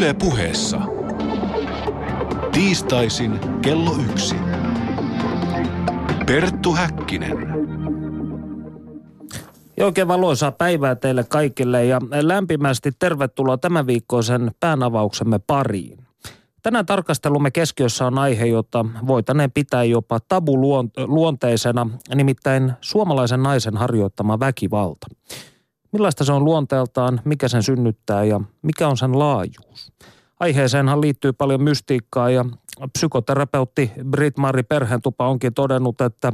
Yle puheessa. Tiistaisin kello yksi. Perttu Häkkinen. Ja oikein valoisaa päivää teille kaikille ja lämpimästi tervetuloa tämän viikkoisen päänavauksemme pariin. Tänään tarkastelumme keskiössä on aihe, jota voitaneen pitää jopa tabuluonteisena, nimittäin suomalaisen naisen harjoittama väkivalta. Millaista se on luonteeltaan, mikä sen synnyttää ja mikä on sen laajuus? Aiheeseenhan liittyy paljon mystiikkaa ja psykoterapeutti Britt-Mari Perhentupa onkin todennut, että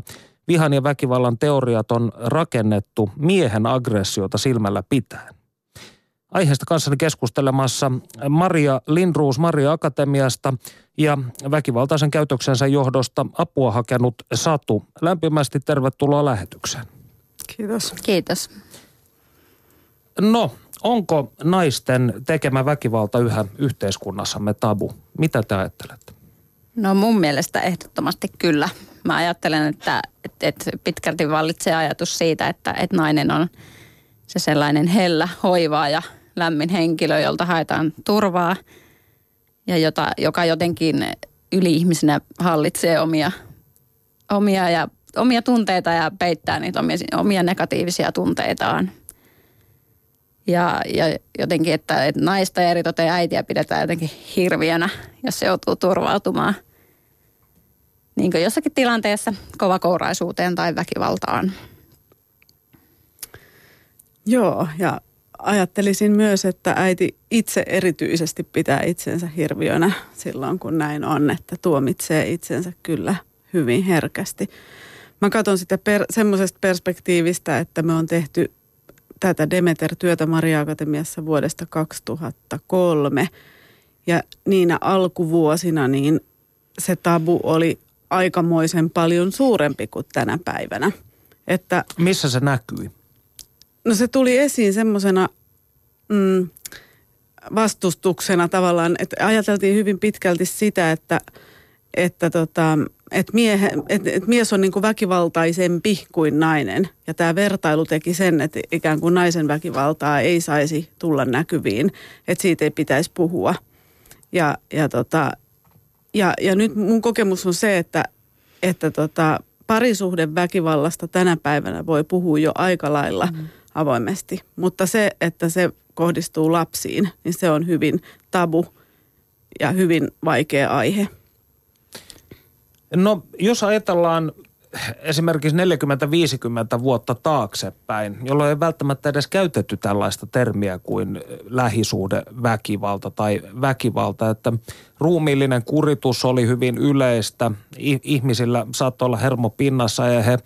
vihan ja väkivallan teoriat on rakennettu miehen aggressiota silmällä pitäen. Aiheesta kanssani keskustelemassa Maria Lindruus Maria Akatemiasta ja väkivaltaisen käytöksensä johdosta apua hakenut Satu. Lämpimästi tervetuloa lähetykseen. Kiitos. Kiitos. No, onko naisten tekemä väkivalta yhä yhteiskunnassamme tabu? Mitä te ajattelette? No mun mielestä ehdottomasti kyllä. Mä ajattelen, että, että, että pitkälti vallitsee ajatus siitä, että, että nainen on se sellainen hellä, hoivaa ja lämmin henkilö, jolta haetaan turvaa ja jota, joka jotenkin yli-ihmisenä hallitsee omia, omia, ja, omia tunteita ja peittää niitä omia, omia negatiivisia tunteitaan. Ja, ja jotenkin, että, että naista ja eritoten äitiä pidetään jotenkin hirviönä, jos se joutuu turvautumaan niin kuin jossakin tilanteessa kovakouraisuuteen tai väkivaltaan. Joo, ja ajattelisin myös, että äiti itse erityisesti pitää itsensä hirviönä silloin, kun näin on, että tuomitsee itsensä kyllä hyvin herkästi. Mä katson sitä per, semmoisesta perspektiivistä, että me on tehty tätä Demeter-työtä Maria Akatemiassa vuodesta 2003. Ja niinä alkuvuosina niin se tabu oli aikamoisen paljon suurempi kuin tänä päivänä. Että, Missä se näkyi? No se tuli esiin semmoisena mm, vastustuksena tavallaan, että ajateltiin hyvin pitkälti sitä, että, että tota, että, miehe, että, että mies on niin kuin väkivaltaisempi kuin nainen. Ja tämä vertailu teki sen, että ikään kuin naisen väkivaltaa ei saisi tulla näkyviin, että siitä ei pitäisi puhua. Ja, ja, tota, ja, ja nyt mun kokemus on se, että, että tota, parisuhden väkivallasta tänä päivänä voi puhua jo aika lailla mm. avoimesti. Mutta se, että se kohdistuu lapsiin, niin se on hyvin tabu ja hyvin vaikea aihe. No jos ajatellaan esimerkiksi 40-50 vuotta taaksepäin, jolloin ei välttämättä edes käytetty tällaista termiä kuin lähisuhde, väkivalta tai väkivalta, että ruumiillinen kuritus oli hyvin yleistä, ihmisillä saattoi olla hermo pinnassa ja he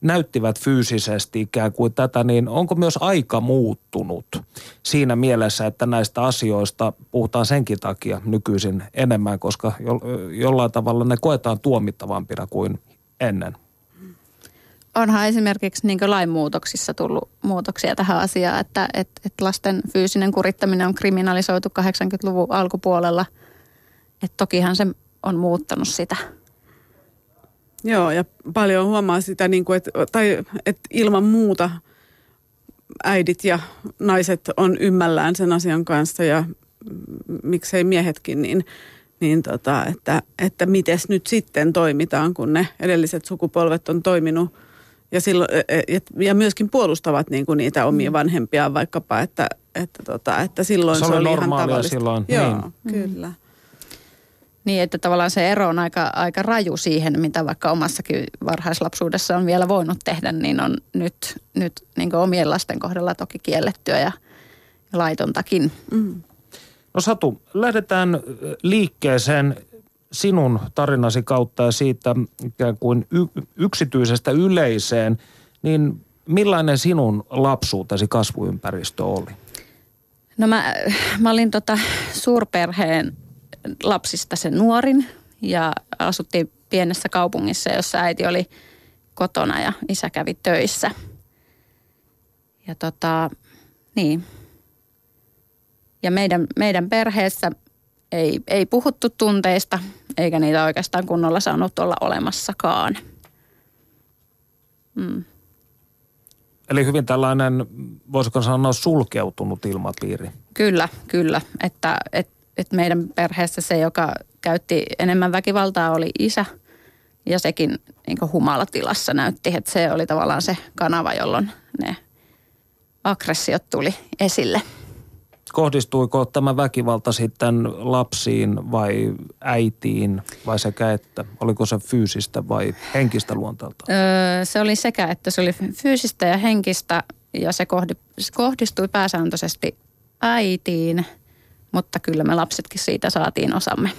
näyttivät fyysisesti ikään kuin tätä, niin onko myös aika muuttunut siinä mielessä, että näistä asioista puhutaan senkin takia nykyisin enemmän, koska jo, jollain tavalla ne koetaan tuomittavampina kuin ennen? Onhan esimerkiksi niin lainmuutoksissa tullut muutoksia tähän asiaan, että, että, että lasten fyysinen kurittaminen on kriminalisoitu 80-luvun alkupuolella. Että tokihan se on muuttanut sitä. Joo, ja paljon huomaa sitä, niin kuin, että, tai, että ilman muuta äidit ja naiset on ymmällään sen asian kanssa ja miksei miehetkin, niin, niin tota, että, että miten nyt sitten toimitaan, kun ne edelliset sukupolvet on toiminut ja, silloin, e, e, ja myöskin puolustavat niin kuin niitä omia mm. vanhempiaan vaikkapa, että, että, tota, että silloin se, se oli ihan tavallista. silloin. Joo, niin. kyllä. Mm. Niin, että tavallaan se ero on aika, aika raju siihen, mitä vaikka omassakin varhaislapsuudessa on vielä voinut tehdä, niin on nyt, nyt niin omien lasten kohdalla toki kiellettyä ja, laitontakin. Mm. No Satu, lähdetään liikkeeseen sinun tarinasi kautta ja siitä ikään kuin y- yksityisestä yleiseen, niin millainen sinun lapsuutesi kasvuympäristö oli? No mä, mä olin tota suurperheen lapsista se nuorin ja asuttiin pienessä kaupungissa, jossa äiti oli kotona ja isä kävi töissä. Ja tota, niin. Ja meidän, meidän perheessä ei, ei puhuttu tunteista, eikä niitä oikeastaan kunnolla saanut olla olemassakaan. Mm. Eli hyvin tällainen, voisiko sanoa, sulkeutunut ilmapiiri. Kyllä, kyllä. Että, että että meidän perheessä se, joka käytti enemmän väkivaltaa, oli isä. Ja sekin niin humalatilassa näytti, että se oli tavallaan se kanava, jolloin ne aggressiot tuli esille. Kohdistuiko tämä väkivalta sitten lapsiin vai äitiin vai sekä että? Oliko se fyysistä vai henkistä luonteelta? Öö, se oli sekä että se oli fyysistä ja henkistä ja se kohdistui pääsääntöisesti äitiin, mutta kyllä me lapsetkin siitä saatiin osamme.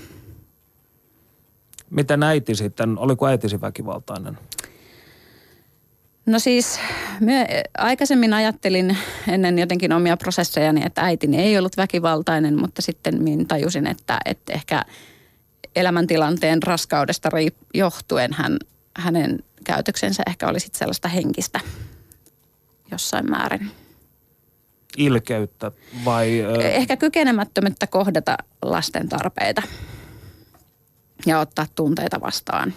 Miten äiti sitten, oliko äitisi väkivaltainen? No siis myö, aikaisemmin ajattelin ennen jotenkin omia prosessejani, että äitini ei ollut väkivaltainen, mutta sitten minä tajusin, että, että ehkä elämäntilanteen raskaudesta johtuen hän, hänen käytöksensä ehkä oli sitten sellaista henkistä jossain määrin. Ilkeyttä vai? Ehkä kykenemättömyyttä kohdata lasten tarpeita ja ottaa tunteita vastaan,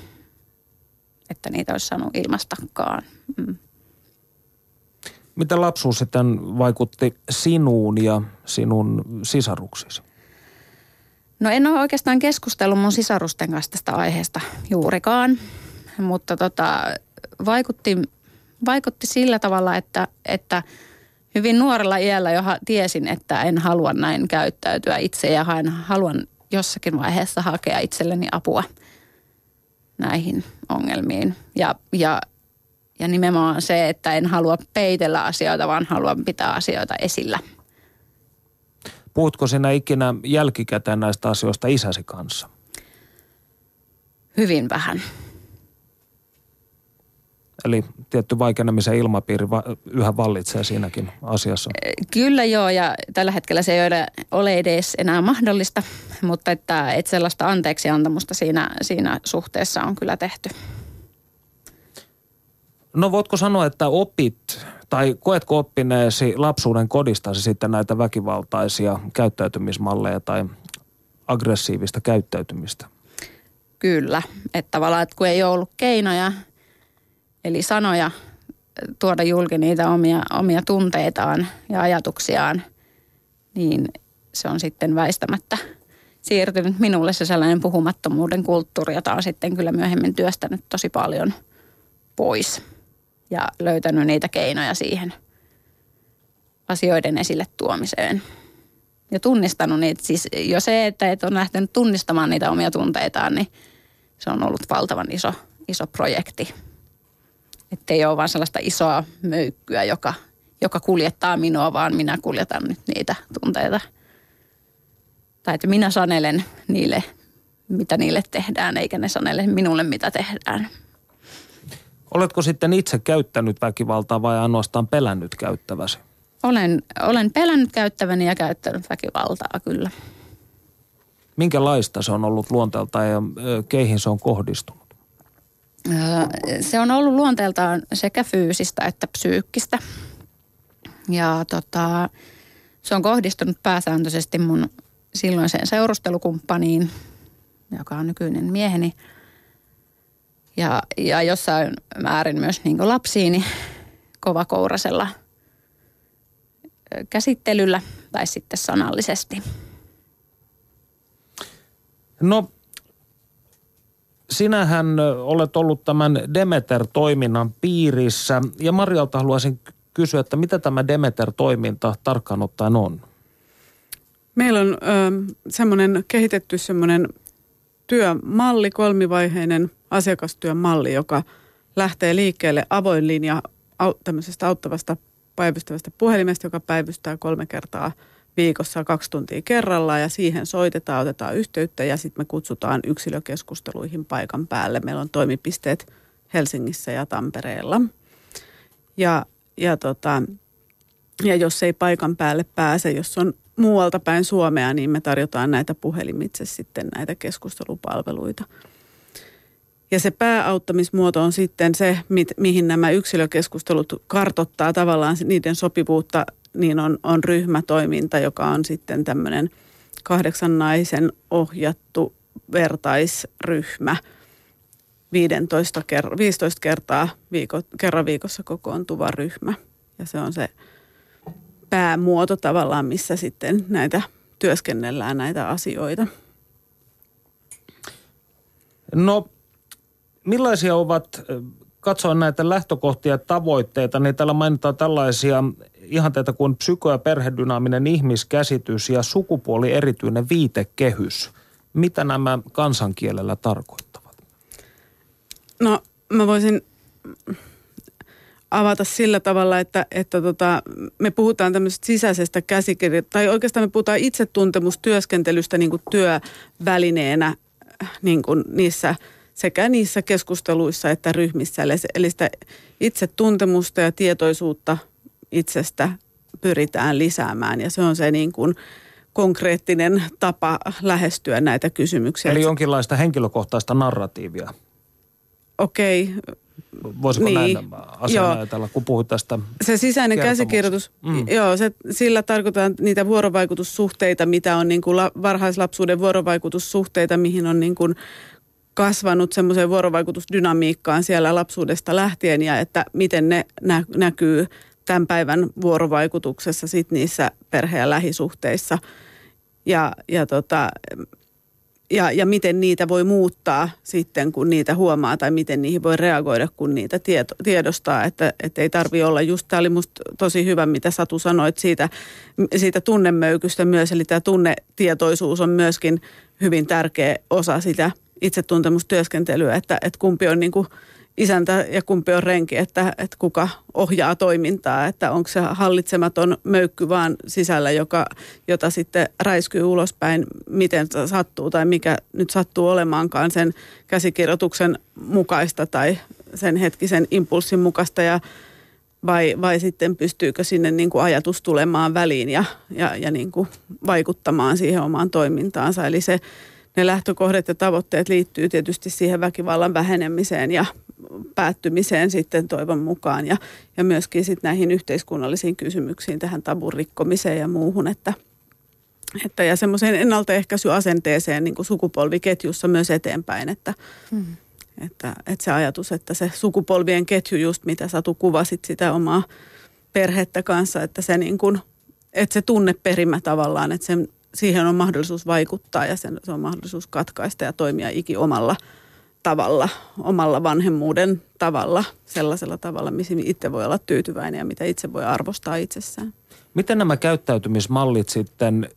että niitä olisi saanut ilmastakaan. Mm. Miten lapsuus sitten vaikutti sinuun ja sinun sisaruksisi? No en ole oikeastaan keskustellut mun sisarusten kanssa tästä aiheesta juurikaan, mutta tota, vaikutti, vaikutti sillä tavalla, että, että hyvin nuorella iällä jo tiesin, että en halua näin käyttäytyä itse ja haluan jossakin vaiheessa hakea itselleni apua näihin ongelmiin. Ja, ja, ja nimenomaan se, että en halua peitellä asioita, vaan haluan pitää asioita esillä. Puhutko sinä ikinä jälkikäteen näistä asioista isäsi kanssa? Hyvin vähän. Eli tietty vaikenemisen ilmapiiri yhä vallitsee siinäkin asiassa. Kyllä joo, ja tällä hetkellä se ei ole, ole edes enää mahdollista, mutta että, että sellaista anteeksiantamusta siinä, siinä suhteessa on kyllä tehty. No voitko sanoa, että opit tai koetko oppineesi lapsuuden kodistasi sitten näitä väkivaltaisia käyttäytymismalleja tai aggressiivista käyttäytymistä? Kyllä, että tavallaan, että kun ei ole ollut keinoja – eli sanoja tuoda julki niitä omia, omia tunteitaan ja ajatuksiaan, niin se on sitten väistämättä siirtynyt minulle se sellainen puhumattomuuden kulttuuri, jota on sitten kyllä myöhemmin työstänyt tosi paljon pois ja löytänyt niitä keinoja siihen asioiden esille tuomiseen. Ja tunnistanut niitä, siis jo se, että et on lähtenyt tunnistamaan niitä omia tunteitaan, niin se on ollut valtavan iso, iso projekti että ei ole vaan sellaista isoa möykkyä, joka, joka kuljettaa minua, vaan minä kuljetan nyt niitä tunteita. Tai että minä sanelen niille, mitä niille tehdään, eikä ne sanele minulle, mitä tehdään. Oletko sitten itse käyttänyt väkivaltaa vai ainoastaan pelännyt käyttäväsi? Olen, olen pelännyt käyttäväni ja käyttänyt väkivaltaa kyllä. Minkälaista se on ollut luonteelta ja keihin se on kohdistunut? Se on ollut luonteeltaan sekä fyysistä että psyykkistä. Ja tota, se on kohdistunut pääsääntöisesti mun silloiseen seurustelukumppaniin, joka on nykyinen mieheni. Ja, ja jossain määrin myös niin lapsiini kovakourasella käsittelyllä tai sitten sanallisesti. No sinähän olet ollut tämän Demeter-toiminnan piirissä ja Marjalta haluaisin kysyä, että mitä tämä Demeter-toiminta tarkkaan ottaen on? Meillä on ö, semmoinen kehitetty semmoinen työmalli, kolmivaiheinen asiakastyömalli, joka lähtee liikkeelle avoin linja tämmöisestä auttavasta päivystävästä puhelimesta, joka päivystää kolme kertaa – viikossa kaksi tuntia kerrallaan ja siihen soitetaan, otetaan yhteyttä ja sitten me kutsutaan yksilökeskusteluihin paikan päälle. Meillä on toimipisteet Helsingissä ja Tampereella. Ja, ja, tota, ja jos ei paikan päälle pääse, jos on muualta päin Suomea, niin me tarjotaan näitä puhelimitse sitten näitä keskustelupalveluita. Ja se pääauttamismuoto on sitten se, mihin nämä yksilökeskustelut kartottaa tavallaan niiden sopivuutta niin on, on ryhmätoiminta, joka on sitten tämmöinen kahdeksan naisen ohjattu vertaisryhmä. 15 ker- 15 kertaa viiko, kerran viikossa kokoontuva ryhmä. Ja se on se päämuoto tavallaan, missä sitten näitä työskennellään näitä asioita. No, millaisia ovat, katsoa näitä lähtökohtia ja tavoitteita, niin täällä mainitaan tällaisia ihanteita kuin psyko- ja perhedynaaminen ihmiskäsitys ja sukupuoli erityinen viitekehys. Mitä nämä kansankielellä tarkoittavat? No, mä voisin avata sillä tavalla, että, että tota, me puhutaan tämmöisestä sisäisestä käsikirjasta, tai oikeastaan me puhutaan itsetuntemustyöskentelystä niin kuin työvälineenä niin kuin niissä, sekä niissä keskusteluissa että ryhmissä. Eli, sitä itsetuntemusta ja tietoisuutta itsestä pyritään lisäämään, ja se on se niin kuin konkreettinen tapa lähestyä näitä kysymyksiä. Eli jonkinlaista henkilökohtaista narratiivia. Okei, Voisiko niin. näin asian joo. ajatella, kun puhut tästä Se sisäinen käsikirjoitus, mm. joo, se, sillä tarkoitetaan niitä vuorovaikutussuhteita, mitä on niin kuin la, varhaislapsuuden vuorovaikutussuhteita, mihin on niin kuin kasvanut semmoiseen vuorovaikutusdynamiikkaan siellä lapsuudesta lähtien ja että miten ne nä, näkyy tämän päivän vuorovaikutuksessa sit niissä perhe- ja lähisuhteissa. Ja, ja tota, ja, ja miten niitä voi muuttaa sitten, kun niitä huomaa tai miten niihin voi reagoida, kun niitä tieto, tiedostaa, että, että ei tarvi olla. Just tämä oli musta tosi hyvä, mitä Satu sanoit siitä, siitä tunnemöykystä myös, eli tämä tunnetietoisuus on myöskin hyvin tärkeä osa sitä itsetuntemustyöskentelyä, että, että kumpi on niin kuin – isäntä ja kumpi on renki, että, että kuka ohjaa toimintaa, että onko se hallitsematon möykky vaan sisällä, joka, jota sitten räiskyy ulospäin, miten sattuu tai mikä nyt sattuu olemaankaan sen käsikirjoituksen mukaista tai sen hetkisen impulssin mukaista ja vai, vai sitten pystyykö sinne niin kuin ajatus tulemaan väliin ja, ja, ja niin kuin vaikuttamaan siihen omaan toimintaansa. Eli se, ne lähtökohdat ja tavoitteet liittyy tietysti siihen väkivallan vähenemiseen ja päättymiseen sitten toivon mukaan ja, ja myöskin sitten näihin yhteiskunnallisiin kysymyksiin, tähän tabun rikkomiseen ja muuhun, että, että ja semmoiseen ennaltaehkäisyasenteeseen niin kuin sukupolviketjussa myös eteenpäin, että, mm. että, että se ajatus, että se sukupolvien ketju just mitä Satu kuvasit sitä omaa perhettä kanssa, että se niin kuin, että se tunneperimä tavallaan, että sen, siihen on mahdollisuus vaikuttaa ja sen, se on mahdollisuus katkaista ja toimia iki omalla – tavalla, omalla vanhemmuuden tavalla, sellaisella tavalla, missä itse voi olla tyytyväinen ja mitä itse voi arvostaa itsessään. Miten nämä käyttäytymismallit sitten,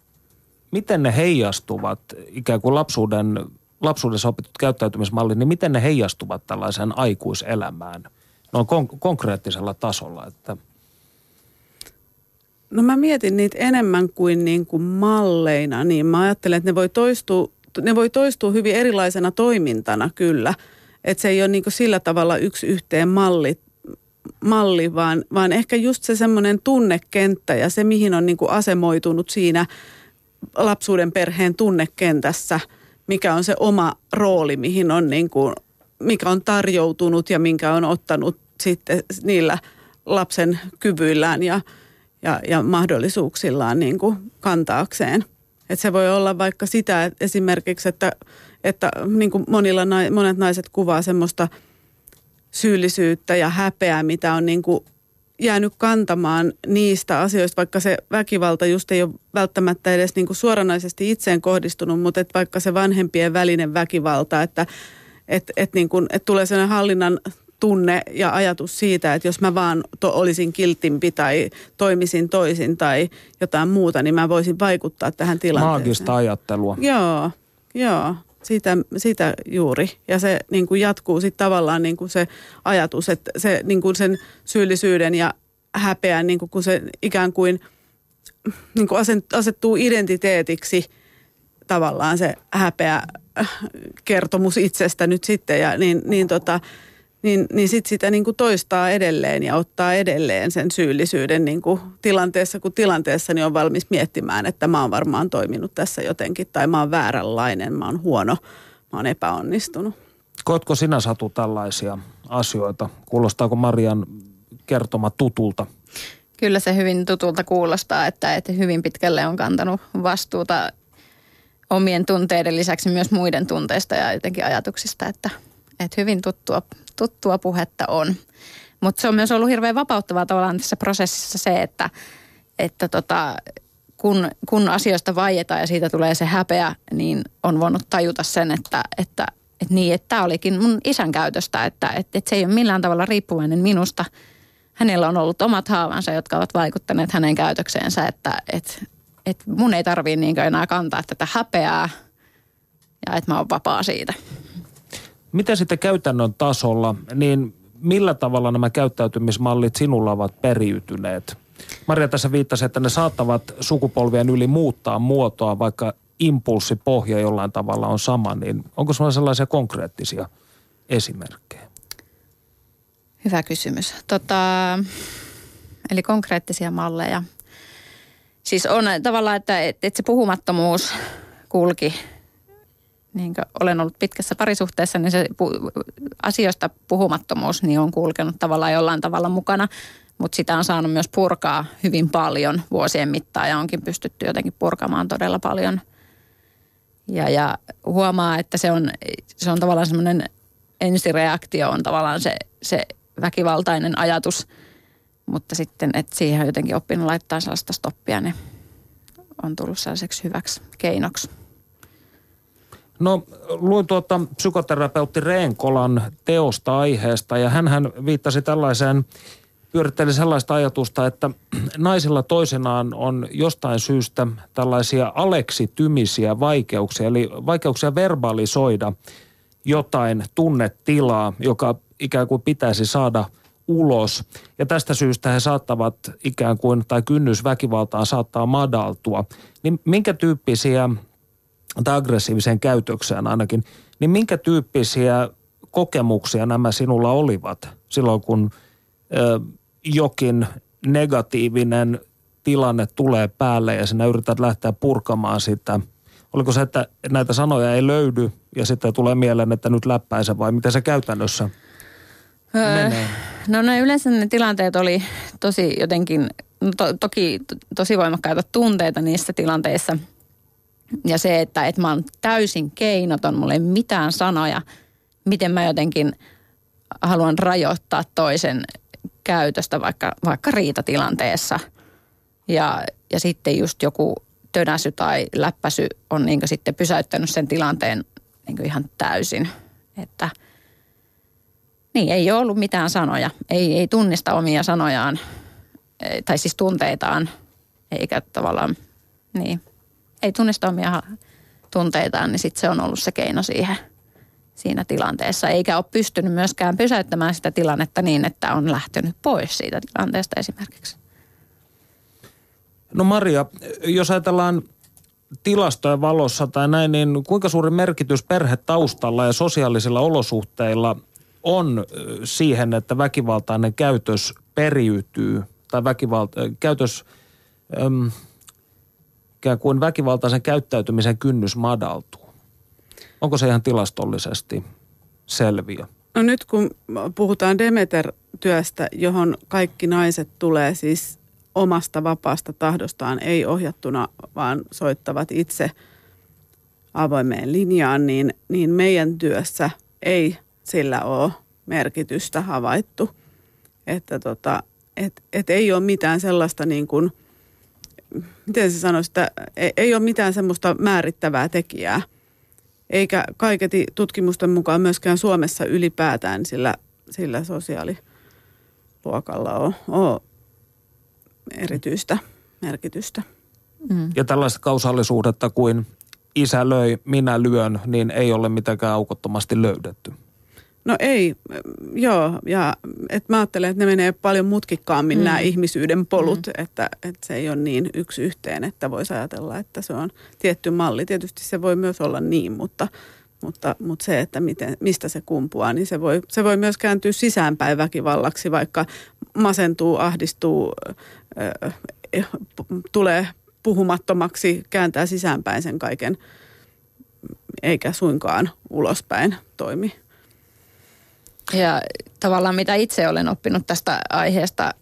miten ne heijastuvat ikään kuin lapsuuden, lapsuudessa opitut käyttäytymismallit, niin miten ne heijastuvat tällaiseen aikuiselämään noin kon- konkreettisella tasolla, että No mä mietin niitä enemmän kuin, niin kuin malleina, niin mä ajattelen, että ne voi toistua ne voi toistua hyvin erilaisena toimintana kyllä. Että se ei ole niin sillä tavalla yksi yhteen malli, malli vaan, vaan ehkä just se semmoinen tunnekenttä ja se, mihin on niin asemoitunut siinä lapsuuden perheen tunnekentässä, mikä on se oma rooli, mihin on niin kuin, mikä on tarjoutunut ja minkä on ottanut sitten niillä lapsen kyvyillään ja, ja, ja mahdollisuuksillaan niin kuin kantaakseen – että se voi olla vaikka sitä että esimerkiksi, että, että niin kuin monilla, monet naiset kuvaa semmoista syyllisyyttä ja häpeää, mitä on niin kuin jäänyt kantamaan niistä asioista, vaikka se väkivalta just ei ole välttämättä edes niin kuin suoranaisesti itseen kohdistunut, mutta että vaikka se vanhempien välinen väkivalta, että et, et niin kuin, et tulee sellainen hallinnan tunne ja ajatus siitä, että jos mä vaan to, olisin kiltimpi tai toimisin toisin tai jotain muuta, niin mä voisin vaikuttaa tähän tilanteeseen. Maagista ajattelua. Joo, joo. Sitä, sitä juuri. Ja se niin kuin jatkuu sitten tavallaan niin kuin se ajatus, että se niin kuin sen syyllisyyden ja häpeän, niin kuin kun se ikään kuin, niin kuin asettuu identiteetiksi tavallaan se häpeä kertomus itsestä nyt sitten. Ja niin, niin tota, niin, niin sit sitä niin kuin toistaa edelleen ja ottaa edelleen sen syyllisyyden niin kuin tilanteessa kuin tilanteessa, niin on valmis miettimään, että mä oon varmaan toiminut tässä jotenkin tai mä oon vääränlainen, mä oon huono, mä oon epäonnistunut. Koetko sinä Satu tällaisia asioita? Kuulostaako Marian kertoma tutulta? Kyllä se hyvin tutulta kuulostaa, että, että hyvin pitkälle on kantanut vastuuta omien tunteiden lisäksi myös muiden tunteista ja jotenkin ajatuksista, että, että hyvin tuttua tuttua puhetta on. Mutta se on myös ollut hirveän vapauttavaa tavallaan tässä prosessissa se, että, että tota, kun, kun asioista vaietaan ja siitä tulee se häpeä, niin on voinut tajuta sen, että, että, että niin, että tämä olikin mun isän käytöstä, että, että, että se ei ole millään tavalla riippuvainen minusta. Hänellä on ollut omat haavansa, jotka ovat vaikuttaneet hänen käytökseensä, että, että, että mun ei tarvii niin enää kantaa tätä häpeää ja että mä oon vapaa siitä. Miten sitten käytännön tasolla, niin millä tavalla nämä käyttäytymismallit sinulla ovat periytyneet? Maria tässä viittasi, että ne saattavat sukupolvien yli muuttaa muotoa, vaikka impulssipohja jollain tavalla on sama, niin onko sinulla sellaisia konkreettisia esimerkkejä? Hyvä kysymys. Tota, eli konkreettisia malleja. Siis on tavallaan, että, että se puhumattomuus kulki niin olen ollut pitkässä parisuhteessa, niin se pu- asioista puhumattomuus niin on kulkenut tavallaan jollain tavalla mukana. Mutta sitä on saanut myös purkaa hyvin paljon vuosien mittaan ja onkin pystytty jotenkin purkamaan todella paljon. Ja, ja huomaa, että se on, se on tavallaan semmoinen ensireaktio on tavallaan se, se väkivaltainen ajatus. Mutta sitten, että siihen on jotenkin oppinut laittaa sellaista stoppia, niin on tullut sellaiseksi hyväksi keinoksi. No luin tuota psykoterapeutti Reenkolan teosta aiheesta ja hän viittasi tällaiseen, pyöritteli sellaista ajatusta, että naisilla toisenaan on jostain syystä tällaisia aleksitymisiä vaikeuksia, eli vaikeuksia verbalisoida jotain tunnetilaa, joka ikään kuin pitäisi saada ulos. Ja tästä syystä he saattavat ikään kuin, tai kynnys väkivaltaan saattaa madaltua. Niin minkä tyyppisiä tai aggressiiviseen käytökseen ainakin, niin minkä tyyppisiä kokemuksia nämä sinulla olivat silloin, kun ö, jokin negatiivinen tilanne tulee päälle ja sinä yrität lähteä purkamaan sitä? Oliko se, että näitä sanoja ei löydy ja sitten tulee mieleen, että nyt läppäise vai miten se käytännössä öö, menee? No ne yleensä ne tilanteet oli tosi jotenkin, no to, toki tosi voimakkaita tunteita niissä tilanteissa – ja se, että, että mä oon täysin keinoton, mulla ei mitään sanoja, miten mä jotenkin haluan rajoittaa toisen käytöstä vaikka, vaikka riitatilanteessa. Ja, ja sitten just joku tönäsy tai läppäsy on niin sitten pysäyttänyt sen tilanteen niin ihan täysin. Että niin, ei ole ollut mitään sanoja. Ei, ei tunnista omia sanojaan, tai siis tunteitaan, eikä tavallaan, niin – ei tunnista omia tunteitaan, niin sitten se on ollut se keino siihen siinä tilanteessa. Eikä ole pystynyt myöskään pysäyttämään sitä tilannetta niin, että on lähtenyt pois siitä tilanteesta esimerkiksi. No Maria, jos ajatellaan tilastojen valossa tai näin, niin kuinka suuri merkitys perhetaustalla ja sosiaalisilla olosuhteilla on siihen, että väkivaltainen käytös periytyy tai väkivalta, käytös, äm, ikään kuin väkivaltaisen käyttäytymisen kynnys madaltuu. Onko se ihan tilastollisesti selviö? No nyt kun puhutaan Demeter-työstä, johon kaikki naiset tulee siis omasta vapaasta tahdostaan, ei ohjattuna, vaan soittavat itse avoimeen linjaan, niin, niin meidän työssä ei sillä ole merkitystä havaittu. Että tota, et, et ei ole mitään sellaista niin kuin – miten se sanoisi, että ei ole mitään semmoista määrittävää tekijää. Eikä kaiketi tutkimusten mukaan myöskään Suomessa ylipäätään sillä, sillä sosiaaliluokalla ole, ole erityistä merkitystä. Mm. Ja tällaista kausaalisuudetta kuin isä löi, minä lyön, niin ei ole mitenkään aukottomasti löydetty. No ei, joo. Ja et mä ajattelen, että ne menee paljon mutkikkaammin mm. nämä ihmisyyden polut, mm. että, että se ei ole niin yksi yhteen, että voisi ajatella, että se on tietty malli. Tietysti se voi myös olla niin, mutta, mutta, mutta se, että miten, mistä se kumpuaa, niin se voi, se voi myös kääntyä sisäänpäin väkivallaksi, vaikka masentuu, ahdistuu, äh, tulee puhumattomaksi, kääntää sisäänpäin sen kaiken, eikä suinkaan ulospäin toimi. Ja tavallaan mitä itse olen oppinut tästä aiheesta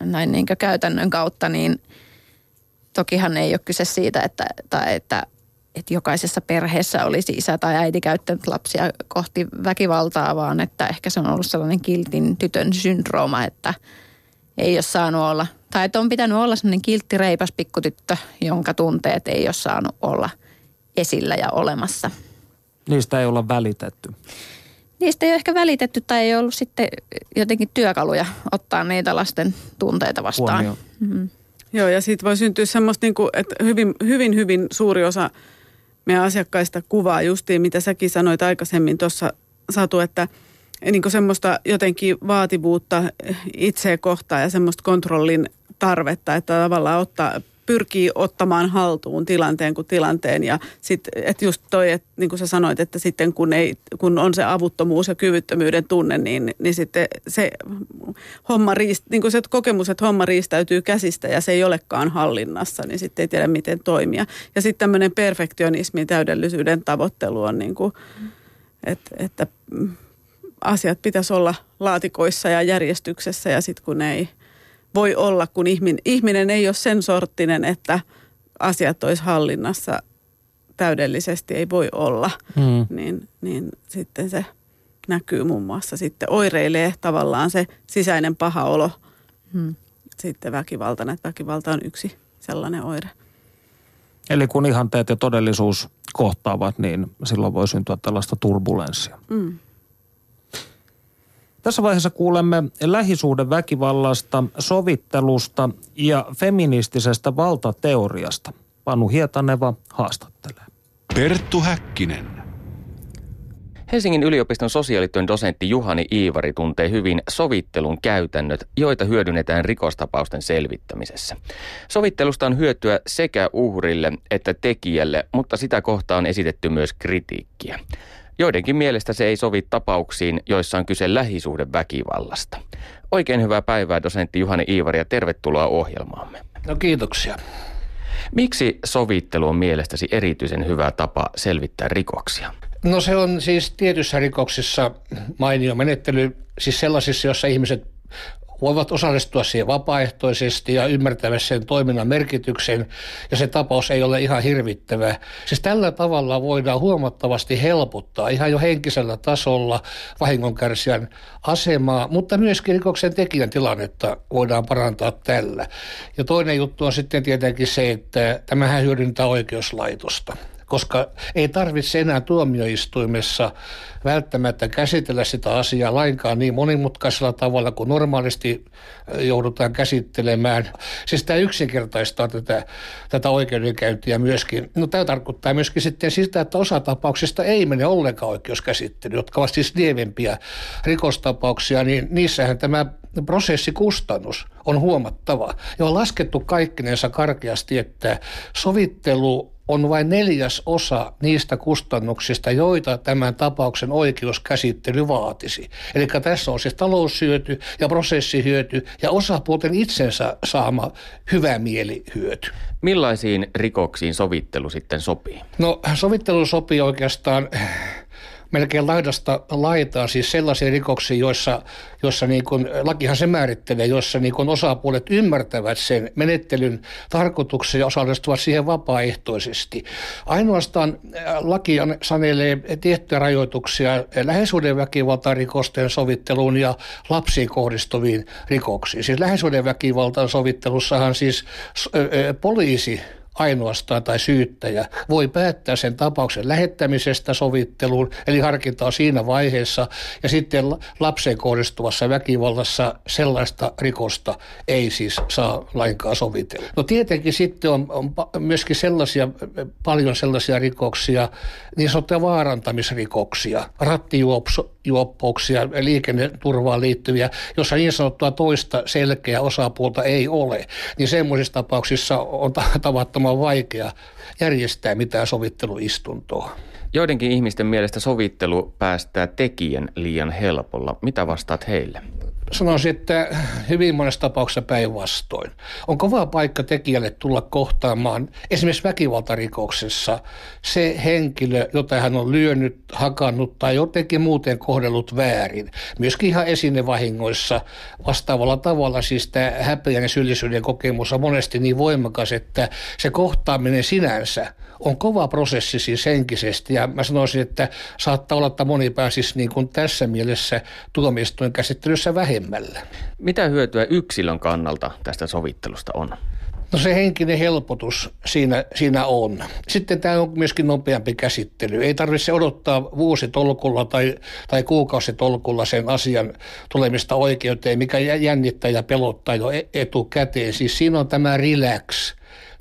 näin niin käytännön kautta, niin tokihan ei ole kyse siitä, että, tai että, että jokaisessa perheessä olisi isä tai äiti käyttänyt lapsia kohti väkivaltaa, vaan että ehkä se on ollut sellainen kiltin tytön syndrooma, että ei ole saanut olla Tai että on pitänyt olla sellainen kiltti reipas pikkutyttö, jonka tunteet ei ole saanut olla esillä ja olemassa. Niistä ei olla välitetty. Niistä ei ole ehkä välitetty tai ei ollut sitten jotenkin työkaluja ottaa niitä lasten tunteita vastaan. Mm-hmm. Joo, ja siitä voi syntyä semmoista, niin kuin, että hyvin, hyvin, hyvin suuri osa meidän asiakkaista kuvaa justiin, mitä säkin sanoit aikaisemmin tuossa Satu, että niin kuin semmoista jotenkin vaativuutta itseä kohtaan ja semmoista kontrollin tarvetta, että tavallaan ottaa, pyrkii ottamaan haltuun tilanteen kuin tilanteen. Ja sitten, että just toi, että niin kuin sä sanoit, että sitten kun, ei, kun on se avuttomuus ja kyvyttömyyden tunne, niin, niin sitten se homma riist, niin kuin se kokemus, että homma riistäytyy käsistä ja se ei olekaan hallinnassa, niin sitten ei tiedä miten toimia. Ja sitten tämmöinen perfektionismi, täydellisyyden tavoittelu on niin kuin, että, että asiat pitäisi olla laatikoissa ja järjestyksessä ja sitten kun ei voi olla, kun ihminen, ihminen ei ole sen sorttinen, että asiat olisi hallinnassa täydellisesti, ei voi olla, mm. niin, niin sitten se näkyy muun muassa sitten oireilee tavallaan se sisäinen paha olo. Mm. Sitten väkivaltana, että väkivalta on yksi sellainen oire. Eli kun ihanteet ja todellisuus kohtaavat, niin silloin voi syntyä tällaista turbulenssia. Mm. Tässä vaiheessa kuulemme lähisuuden väkivallasta, sovittelusta ja feministisestä valtateoriasta. Panu Hietaneva haastattelee. Perttu Häkkinen. Helsingin yliopiston sosiaalityön dosentti Juhani Iivari tuntee hyvin sovittelun käytännöt, joita hyödynnetään rikostapausten selvittämisessä. Sovittelusta on hyötyä sekä uhrille että tekijälle, mutta sitä kohtaan on esitetty myös kritiikkiä. Joidenkin mielestä se ei sovi tapauksiin, joissa on kyse lähisuhdeväkivallasta. Oikein hyvää päivää dosentti Juhani Iivari ja tervetuloa ohjelmaamme. No kiitoksia. Miksi sovittelu on mielestäsi erityisen hyvä tapa selvittää rikoksia? No se on siis tietyissä rikoksissa mainio menettely, siis sellaisissa, joissa ihmiset voivat osallistua siihen vapaaehtoisesti ja ymmärtää sen toiminnan merkityksen, ja se tapaus ei ole ihan hirvittävä. Siis tällä tavalla voidaan huomattavasti helpottaa ihan jo henkisellä tasolla vahingonkärsijän asemaa, mutta myöskin rikoksen tekijän tilannetta voidaan parantaa tällä. Ja toinen juttu on sitten tietenkin se, että tämähän hyödyntää oikeuslaitosta koska ei tarvitse enää tuomioistuimessa välttämättä käsitellä sitä asiaa lainkaan niin monimutkaisella tavalla kuin normaalisti joudutaan käsittelemään. Siis tämä yksinkertaistaa tätä, tätä oikeudenkäyntiä myöskin. No tämä tarkoittaa myöskin sitten sitä, että osa tapauksista ei mene ollenkaan oikeuskäsittely, jotka ovat siis lievempiä rikostapauksia, niin niissähän tämä prosessikustannus on huomattava. Ja on laskettu kaikkinensa karkeasti, että sovittelu on vain neljäs osa niistä kustannuksista, joita tämän tapauksen oikeuskäsittely vaatisi. Eli tässä on siis taloushyöty ja prosessihyöty ja osapuolten itsensä saama hyvä mielihyöty. Millaisiin rikoksiin sovittelu sitten sopii? No sovittelu sopii oikeastaan melkein laidasta laitaan siis sellaisia rikoksia, joissa, joissa niin kuin, lakihan se määrittelee, joissa niin kuin osapuolet ymmärtävät sen menettelyn tarkoituksen ja osallistuvat siihen vapaaehtoisesti. Ainoastaan äh, laki sanelee tiettyjä rajoituksia läheisyyden väkivaltarikosten sovitteluun ja lapsiin kohdistuviin rikoksiin. Siis läheisyyden väkivaltan sovittelussahan siis poliisi ainoastaan tai syyttäjä voi päättää sen tapauksen lähettämisestä sovitteluun, eli harkintaa siinä vaiheessa, ja sitten lapseen kohdistuvassa väkivallassa sellaista rikosta ei siis saa lainkaan sovitella. No tietenkin sitten on, on myöskin sellaisia, paljon sellaisia rikoksia, niin sanottuja vaarantamisrikoksia, rattijuoppouksia, liikenneturvaan liittyviä, jossa niin sanottua toista selkeä osapuolta ei ole, niin semmoisissa tapauksissa on tavattoman vaikea järjestää mitään sovitteluistuntoa. Joidenkin ihmisten mielestä sovittelu päästää tekijän liian helpolla. Mitä vastaat heille? Sanoisin, että hyvin monessa tapauksessa päinvastoin. On kova paikka tekijälle tulla kohtaamaan esimerkiksi väkivaltarikoksessa se henkilö, jota hän on lyönyt, hakannut tai jotenkin muuten kohdellut väärin. Myöskin ihan esinevahingoissa vastaavalla tavalla siis tämä häpeän ja syyllisyyden kokemus on monesti niin voimakas, että se kohtaaminen sinänsä on kova prosessi siis henkisesti ja mä sanoisin, että saattaa olla, että moni pääsisi niin kuin tässä mielessä tuomioistuin käsittelyssä vähemmällä. Mitä hyötyä yksilön kannalta tästä sovittelusta on? No se henkinen helpotus siinä, siinä on. Sitten tämä on myöskin nopeampi käsittely. Ei tarvitse odottaa vuositolkulla tai, tai kuukausitolkulla sen asian tulemista oikeuteen, mikä jännittää ja pelottaa jo e-, etukäteen. Siis siinä on tämä relax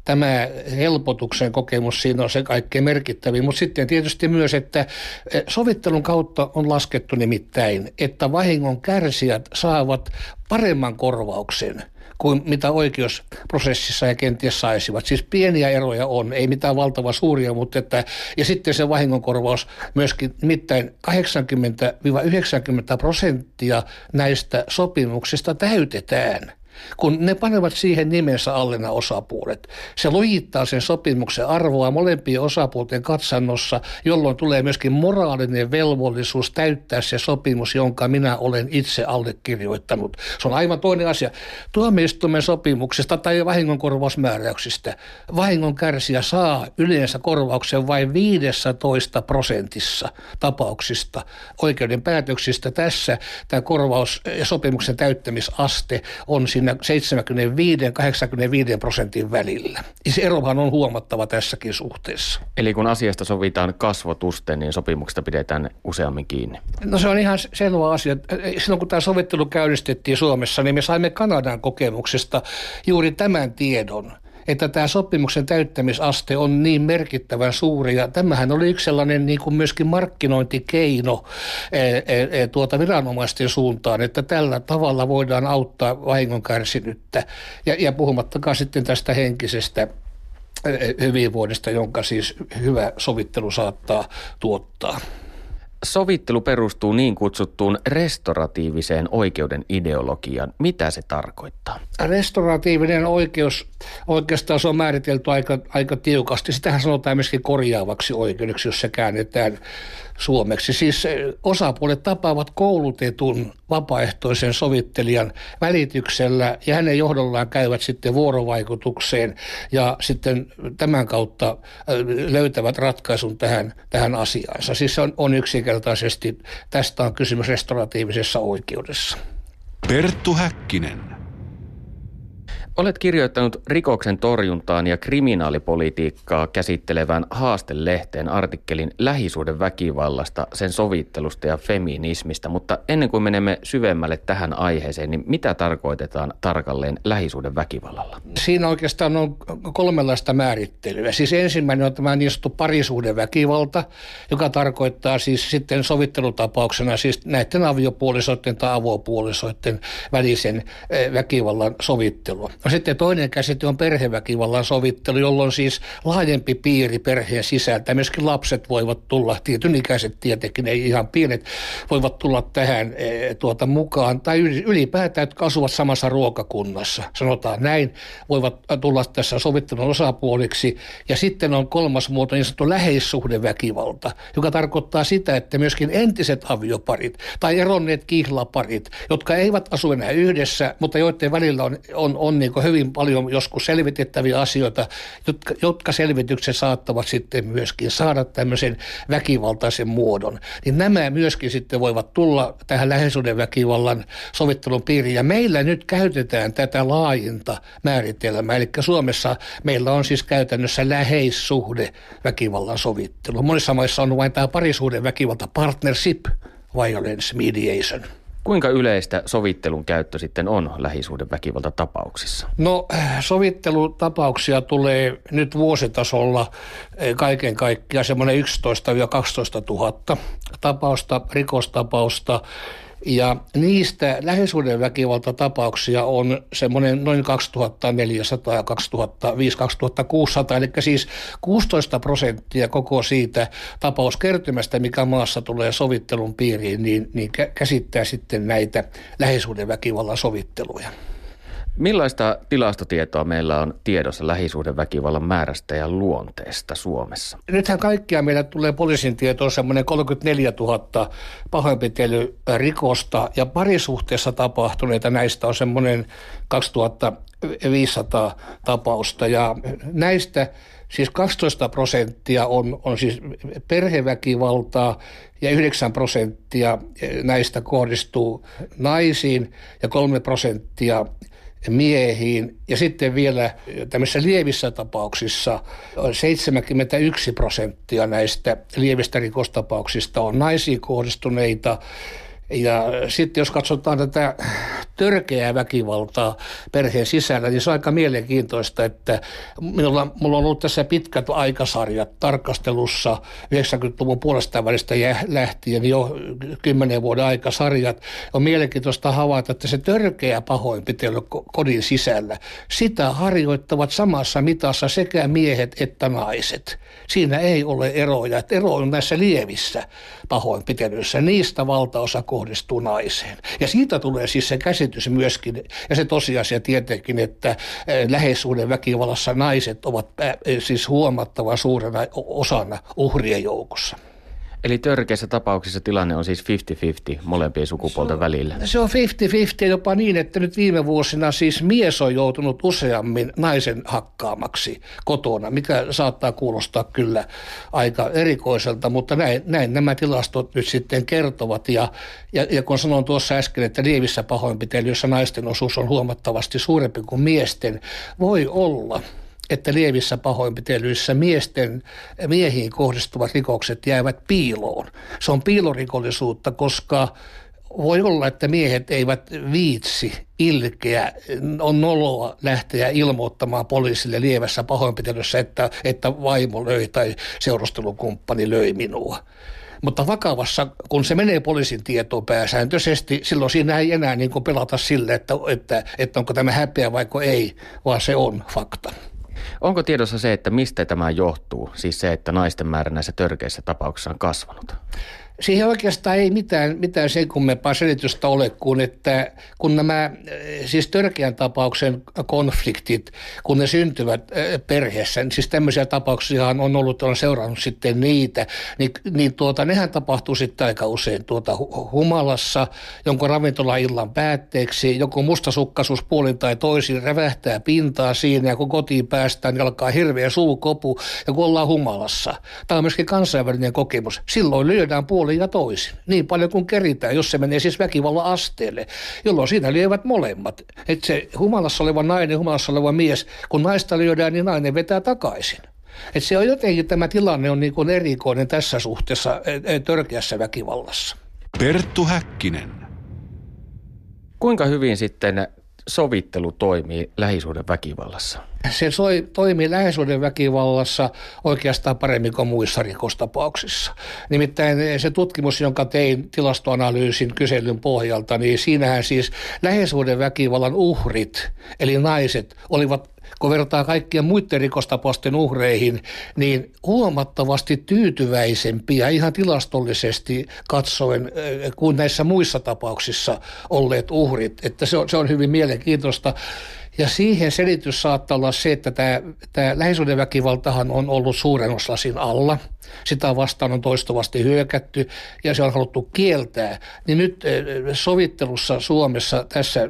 tämä helpotuksen kokemus siinä on se kaikkein merkittävin, mutta sitten tietysti myös, että e, sovittelun kautta on laskettu nimittäin, että vahingon kärsijät saavat paremman korvauksen – kuin mitä oikeusprosessissa ja kenties saisivat. Siis pieniä eroja on, ei mitään valtava suuria, mutta että, ja sitten se vahingonkorvaus myöskin, nimittäin 80-90 prosenttia näistä sopimuksista täytetään kun ne panevat siihen nimensä alle nämä osapuolet. Se lujittaa sen sopimuksen arvoa molempien osapuolten katsannossa, jolloin tulee myöskin moraalinen velvollisuus täyttää se sopimus, jonka minä olen itse allekirjoittanut. Se on aivan toinen asia. Tuomioistuimen sopimuksesta tai vahingonkorvausmääräyksistä vahingon kärsijä saa yleensä korvauksen vain 15 prosentissa tapauksista oikeuden päätöksistä. Tässä tämä korvaus ja sopimuksen täyttämisaste on siinä 75-85 prosentin välillä. Ja se erohan on huomattava tässäkin suhteessa. Eli kun asiasta sovitaan kasvotusten, niin sopimuksesta pidetään useammin kiinni? No se on ihan selvä asia. Silloin kun tämä sovittelu käynnistettiin Suomessa, niin me saimme Kanadan kokemuksesta juuri tämän tiedon – että tämä sopimuksen täyttämisaste on niin merkittävän suuri. Ja tämähän oli yksi sellainen niin kuin myöskin markkinointikeino e, e, e, tuota viranomaisten suuntaan, että tällä tavalla voidaan auttaa vahingon kärsinyttä. Ja, ja puhumattakaan sitten tästä henkisestä hyvinvoinnista, jonka siis hyvä sovittelu saattaa tuottaa. Sovittelu perustuu niin kutsuttuun restoratiiviseen oikeuden ideologiaan. Mitä se tarkoittaa? Restoratiivinen oikeus, oikeastaan se on määritelty aika, aika tiukasti. Sitähän sanotaan myöskin korjaavaksi oikeudeksi, jos se käännetään suomeksi. Siis eh, osapuolet tapaavat koulutetun vapaaehtoisen sovittelijan välityksellä ja hänen johdollaan käyvät sitten vuorovaikutukseen ja sitten tämän kautta eh, löytävät ratkaisun tähän, tähän asiaansa. Siis on, on yksinkertaisesti, tästä on kysymys restauratiivisessa oikeudessa. Perttu Häkkinen. Olet kirjoittanut rikoksen torjuntaan ja kriminaalipolitiikkaa käsittelevän haastellehteen artikkelin lähisuuden väkivallasta, sen sovittelusta ja feminismistä, mutta ennen kuin menemme syvemmälle tähän aiheeseen, niin mitä tarkoitetaan tarkalleen lähisuuden väkivallalla? Siinä oikeastaan on kolmenlaista määrittelyä. Siis ensimmäinen on tämä niin sanottu parisuuden väkivalta, joka tarkoittaa siis sitten sovittelutapauksena siis näiden aviopuolisoiden tai avopuolisoiden välisen eh, väkivallan sovittelua. No sitten toinen käsite on perheväkivallan sovittelu, jolloin siis laajempi piiri perheen sisältä, myöskin lapset voivat tulla, tietyn ikäiset tietenkin, ei ihan pienet, voivat tulla tähän e, tuota mukaan, tai ylipäätään, jotka asuvat samassa ruokakunnassa, sanotaan näin, voivat tulla tässä sovittelun osapuoliksi. Ja sitten on kolmas muoto, niin sanottu läheissuhdeväkivalta, joka tarkoittaa sitä, että myöskin entiset avioparit tai eronneet kihlaparit, jotka eivät asu enää yhdessä, mutta joiden välillä on, on, on niin hyvin paljon joskus selvitettäviä asioita, jotka, jotka selvitykset saattavat sitten myöskin saada tämmöisen väkivaltaisen muodon. Niin nämä myöskin sitten voivat tulla tähän läheisyyden väkivallan sovittelun piiriin. Ja meillä nyt käytetään tätä laajinta määritelmää. Eli Suomessa meillä on siis käytännössä läheissuhde väkivallan sovittelu. Monissa maissa on vain tämä parisuuden väkivalta, partnership violence mediation – Kuinka yleistä sovittelun käyttö sitten on lähisuuden väkivalta tapauksissa? No sovittelutapauksia tulee nyt vuositasolla eh, kaiken kaikkiaan semmoinen 11 12 000 tapausta, rikostapausta ja niistä lähisuhdeväkivaltatapauksia on semmoinen noin 2400 ja 2005-2600, eli siis 16 prosenttia koko siitä tapauskertymästä, mikä maassa tulee sovittelun piiriin, niin, niin käsittää sitten näitä lähisuhdeväkivallan sovitteluja. Millaista tilastotietoa meillä on tiedossa lähisuhdeväkivallan määrästä ja luonteesta Suomessa? Nythän kaikkia meillä tulee poliisin tietoon semmoinen 34 000 pahoinpitelyrikosta ja parisuhteessa tapahtuneita näistä on semmoinen 2500 tapausta ja näistä siis 12 prosenttia on, on siis perheväkivaltaa ja 9 prosenttia näistä kohdistuu naisiin ja 3 prosenttia miehiin. Ja sitten vielä tämmöisissä lievissä tapauksissa 71 prosenttia näistä lievistä rikostapauksista on naisiin kohdistuneita ja sitten jos katsotaan tätä törkeää väkivaltaa perheen sisällä, niin se on aika mielenkiintoista, että minulla, mulla on ollut tässä pitkät aikasarjat tarkastelussa 90-luvun puolesta välistä lähtien jo kymmenen vuoden aikasarjat. On mielenkiintoista havaita, että se törkeä pahoinpitely kodin sisällä, sitä harjoittavat samassa mitassa sekä miehet että naiset. Siinä ei ole eroja. Ero on näissä lievissä pahoinpitelyissä. Niistä valtaosa kohdistuu naiseen. Ja siitä tulee siis se käsitys myöskin, ja se tosiasia tietenkin, että eh, läheisuuden väkivallassa naiset ovat eh, siis huomattavan suurena osana uhrien joukossa. Eli törkeissä tapauksissa tilanne on siis 50-50 molempien sukupuolten se välillä. Se on 50-50 jopa niin, että nyt viime vuosina siis mies on joutunut useammin naisen hakkaamaksi kotona, mikä saattaa kuulostaa kyllä aika erikoiselta, mutta näin, näin nämä tilastot nyt sitten kertovat. Ja, ja, ja kun sanoin tuossa äsken, että lievissä pahoinpitelyissä naisten osuus on huomattavasti suurempi kuin miesten, voi olla – että lievissä pahoinpitelyissä miesten, miehiin kohdistuvat rikokset jäävät piiloon. Se on piilorikollisuutta, koska voi olla, että miehet eivät viitsi ilkeä, on noloa lähteä ilmoittamaan poliisille lievässä pahoinpitelyssä, että, että vaimo löi tai seurustelukumppani löi minua. Mutta vakavassa, kun se menee poliisin tietoon pääsääntöisesti, silloin siinä ei enää niin pelata sille, että, että, että onko tämä häpeä vai ei, vaan se on fakta. Onko tiedossa se, että mistä tämä johtuu? Siis se, että naisten määrä näissä törkeissä tapauksissa on kasvanut? Siihen oikeastaan ei mitään, mitään sen kummempaa selitystä ole kuin, että kun nämä siis törkeän tapauksen konfliktit, kun ne syntyvät perheessä, niin siis tämmöisiä tapauksia on ollut, on seurannut sitten niitä, niin, niin tuota, nehän tapahtuu sitten aika usein tuota humalassa, jonkun ravintolaillan päätteeksi, joku mustasukkaisuus puolin tai toisin rävähtää pintaa siinä ja kun kotiin päästään, niin alkaa hirveä suukopu ja kun ollaan humalassa. Tämä on myöskin kansainvälinen kokemus. Silloin lyödään puolin puolin ja toisin. Niin paljon kuin keritään, jos se menee siis väkivallan asteelle, jolloin siinä lyövät molemmat. Että se humalassa oleva nainen, humalassa oleva mies, kun naista lyödään, niin nainen vetää takaisin. Et se on jotenkin tämä tilanne on niin kuin erikoinen tässä suhteessa e, e, törkeässä väkivallassa. Perttu Häkkinen. Kuinka hyvin sitten sovittelu toimii lähisuuden väkivallassa? Se soi, toimii lähisuuden väkivallassa oikeastaan paremmin kuin muissa rikostapauksissa. Nimittäin se tutkimus, jonka tein tilastoanalyysin kyselyn pohjalta, niin siinähän siis lähisuuden väkivallan uhrit, eli naiset, olivat kun vertaa kaikkien muiden rikostapausten uhreihin, niin huomattavasti tyytyväisempiä ihan tilastollisesti katsoen kuin näissä muissa tapauksissa olleet uhrit. Että se on, se on hyvin mielenkiintoista. Ja siihen selitys saattaa olla se, että tämä, tämä lähisuhdeväkivaltahan on ollut suuren oslasin alla. Sitä vastaan on toistuvasti hyökätty ja se on haluttu kieltää. Niin nyt eh, sovittelussa Suomessa tässä eh,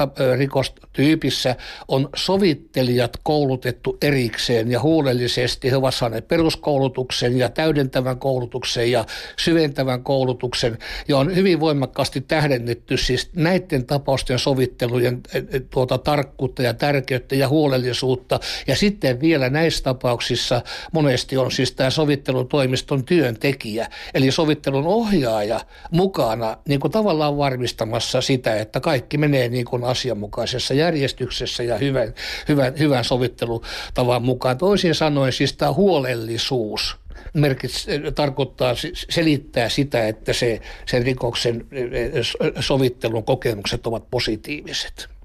eh, rikostyypissä on sovittelijat koulutettu erikseen ja huolellisesti. He ovat saaneet peruskoulutuksen ja täydentävän koulutuksen ja syventävän koulutuksen. Ja on hyvin voimakkaasti tähdennetty siis näiden tapausten sovittelujen tuota tarkkuutta tarkkuutta ja tärkeyttä ja huolellisuutta. Ja sitten vielä näissä tapauksissa monesti on siis tämä sovittelutoimiston työntekijä, eli sovittelun ohjaaja mukana niin kuin tavallaan varmistamassa sitä, että kaikki menee niin kuin asianmukaisessa järjestyksessä ja hyvän, hyvän, hyvän sovittelutavan mukaan. Toisin sanoen siis tämä huolellisuus merkitsee, tarkoittaa, selittää sitä, että se, sen rikoksen sovittelun kokemukset ovat positiiviset.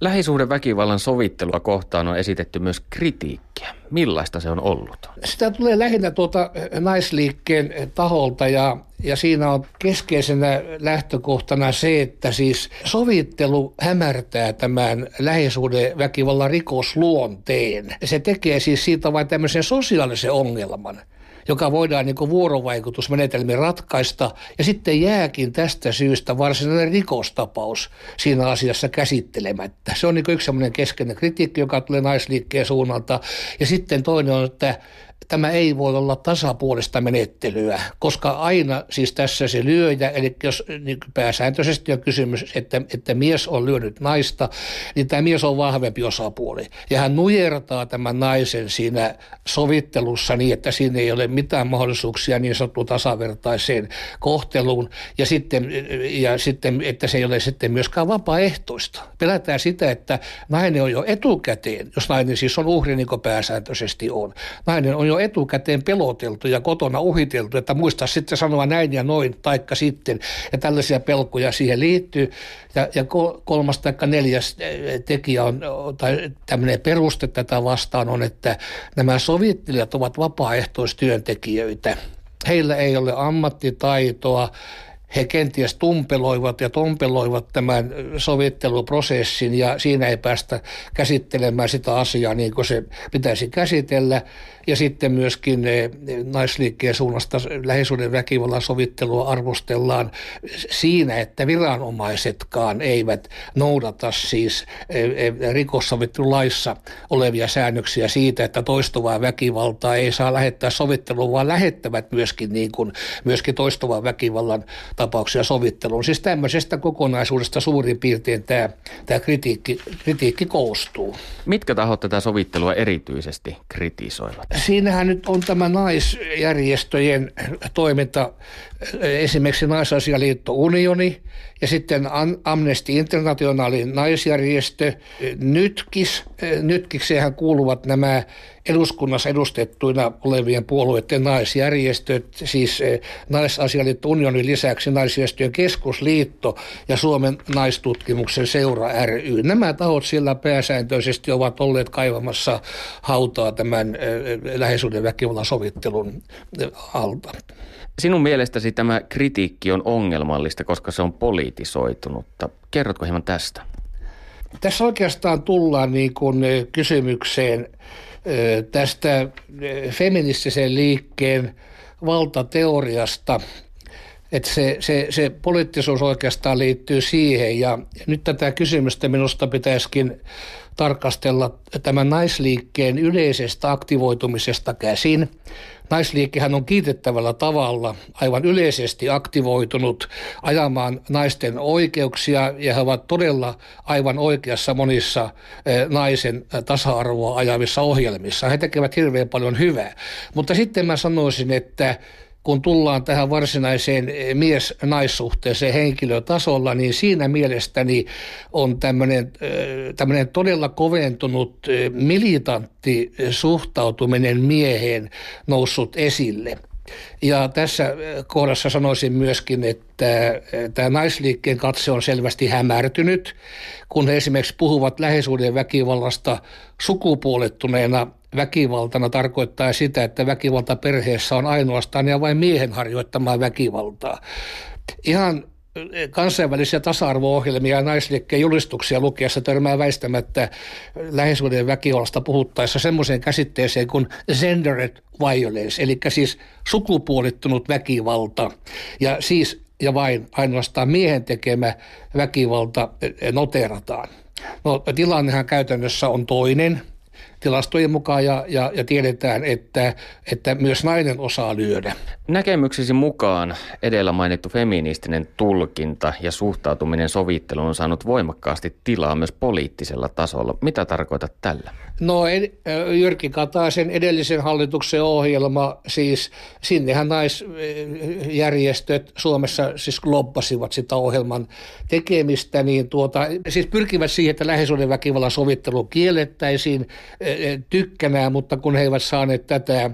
Lähisuhdeväkivallan sovittelua kohtaan on esitetty myös kritiikkiä. Millaista se on ollut? Sitä tulee lähinnä tuota naisliikkeen taholta ja, ja siinä on keskeisenä lähtökohtana se, että siis sovittelu hämärtää tämän lähisuhdeväkivallan rikosluonteen. Se tekee siis siitä vain tämmöisen sosiaalisen ongelman joka voidaan niin vuorovaikutusmenetelmin ratkaista. Ja sitten jääkin tästä syystä varsinainen rikostapaus siinä asiassa käsittelemättä. Se on niin yksi sellainen keskeinen kritiikki, joka tulee naisliikkeen suunnalta. Ja sitten toinen on, että tämä ei voi olla tasapuolista menettelyä, koska aina siis tässä se lyöjä, eli jos niin pääsääntöisesti on kysymys, että, että mies on lyönyt naista, niin tämä mies on vahvempi osapuoli. Ja hän nujertaa tämän naisen siinä sovittelussa niin, että siinä ei ole mitään mahdollisuuksia niin sanottuun tasavertaiseen kohteluun, ja sitten, ja sitten, että se ei ole sitten myöskään vapaaehtoista. Pelätään sitä, että nainen on jo etukäteen, jos nainen siis on uhri, niin kuin pääsääntöisesti on, nainen on jo etukäteen peloteltu ja kotona uhiteltu, että muista sitten sanoa näin ja noin, taikka sitten. Ja tällaisia pelkoja siihen liittyy. Ja, ja kolmas tai neljäs eh, tekijä on, tai tämmöinen peruste tätä vastaan on, että nämä sovittelijat ovat vapaaehtoistyöntekijöitä. Heillä ei ole ammattitaitoa, he kenties tumpeloivat ja tompeloivat tämän sovitteluprosessin ja siinä ei päästä käsittelemään sitä asiaa niin kuin se pitäisi käsitellä. Ja sitten myöskin eh, naisliikkeen suunnasta lähisuuden väkivallan sovittelua arvostellaan siinä, että viranomaisetkaan eivät noudata siis eh, eh, rikossovittelulaissa olevia säännöksiä siitä, että toistuvaa väkivaltaa ei saa lähettää sovitteluun, vaan lähettävät myöskin, niin kuin, myöskin toistuvaa väkivallan tapauksia sovitteluun. Siis tämmöisestä kokonaisuudesta suurin piirtein tämä, tämä kritiikki, kritiikki koostuu. Mitkä tahot tätä sovittelua erityisesti kritisoivat? Siinähän nyt on tämä naisjärjestöjen toiminta, esimerkiksi Naisasialiitto Unioni ja sitten Amnesty Internationalin naisjärjestö Nytkis. Nytkikseen kuuluvat nämä eduskunnassa edustettuina olevien puolueiden naisjärjestöt, siis Naisasialiitto Unionin lisäksi naisjärjestöjen keskusliitto ja Suomen naistutkimuksen seura ry. Nämä tahot siellä pääsääntöisesti ovat olleet kaivamassa hautaa tämän läheisyyden väkivallan sovittelun alta. Sinun mielestäsi tämä kritiikki on ongelmallista, koska se on politisoitunutta. Kerrotko hieman tästä? Tässä oikeastaan tullaan niin kuin kysymykseen tästä feministisen liikkeen valtateoriasta, että se, se, se poliittisuus oikeastaan liittyy siihen ja nyt tätä kysymystä minusta pitäisikin tarkastella tämän naisliikkeen yleisestä aktivoitumisesta käsin. Naisliikkehän on kiitettävällä tavalla aivan yleisesti aktivoitunut ajamaan naisten oikeuksia ja he ovat todella aivan oikeassa monissa eh, naisen tasa-arvoa ajavissa ohjelmissa. He tekevät hirveän paljon hyvää. Mutta sitten mä sanoisin, että kun tullaan tähän varsinaiseen eh, mies-naissuhteeseen henkilötasolla, niin siinä mielestäni on tämmöinen, eh, tämmöinen todella koventunut eh, militantti suhtautuminen mieheen noussut esille. Ja tässä kohdassa sanoisin myöskin, että tämä naisliikkeen katse on selvästi hämärtynyt, kun he esimerkiksi puhuvat läheisuuden väkivallasta sukupuolettuneena väkivaltana tarkoittaa sitä, että väkivalta perheessä on ainoastaan ja vain miehen harjoittamaa väkivaltaa. Ihan kansainvälisiä tasa-arvo-ohjelmia ja naisliikkeen julistuksia lukiessa törmää väistämättä läheisyyden väkivallasta puhuttaessa semmoiseen käsitteeseen kuin gendered violence, eli siis sukupuolittunut väkivalta. Ja siis ja vain ainoastaan miehen tekemä väkivalta eh, noterataan. No tilannehan käytännössä on toinen – tilastojen mukaan ja, ja, ja tiedetään, että, että myös nainen osaa lyödä. Näkemyksesi mukaan edellä mainittu feministinen tulkinta ja suhtautuminen sovitteluun on saanut voimakkaasti tilaa myös poliittisella tasolla. Mitä tarkoitat tällä? No Jyrki Kataisen edellisen hallituksen ohjelma, siis sinnehän naisjärjestöt Suomessa siis loppasivat sitä ohjelman tekemistä, niin tuota, siis pyrkivät siihen, että lähisuuden väkivallan sovittelu kiellettäisiin tykkänään, mutta kun he eivät saaneet tätä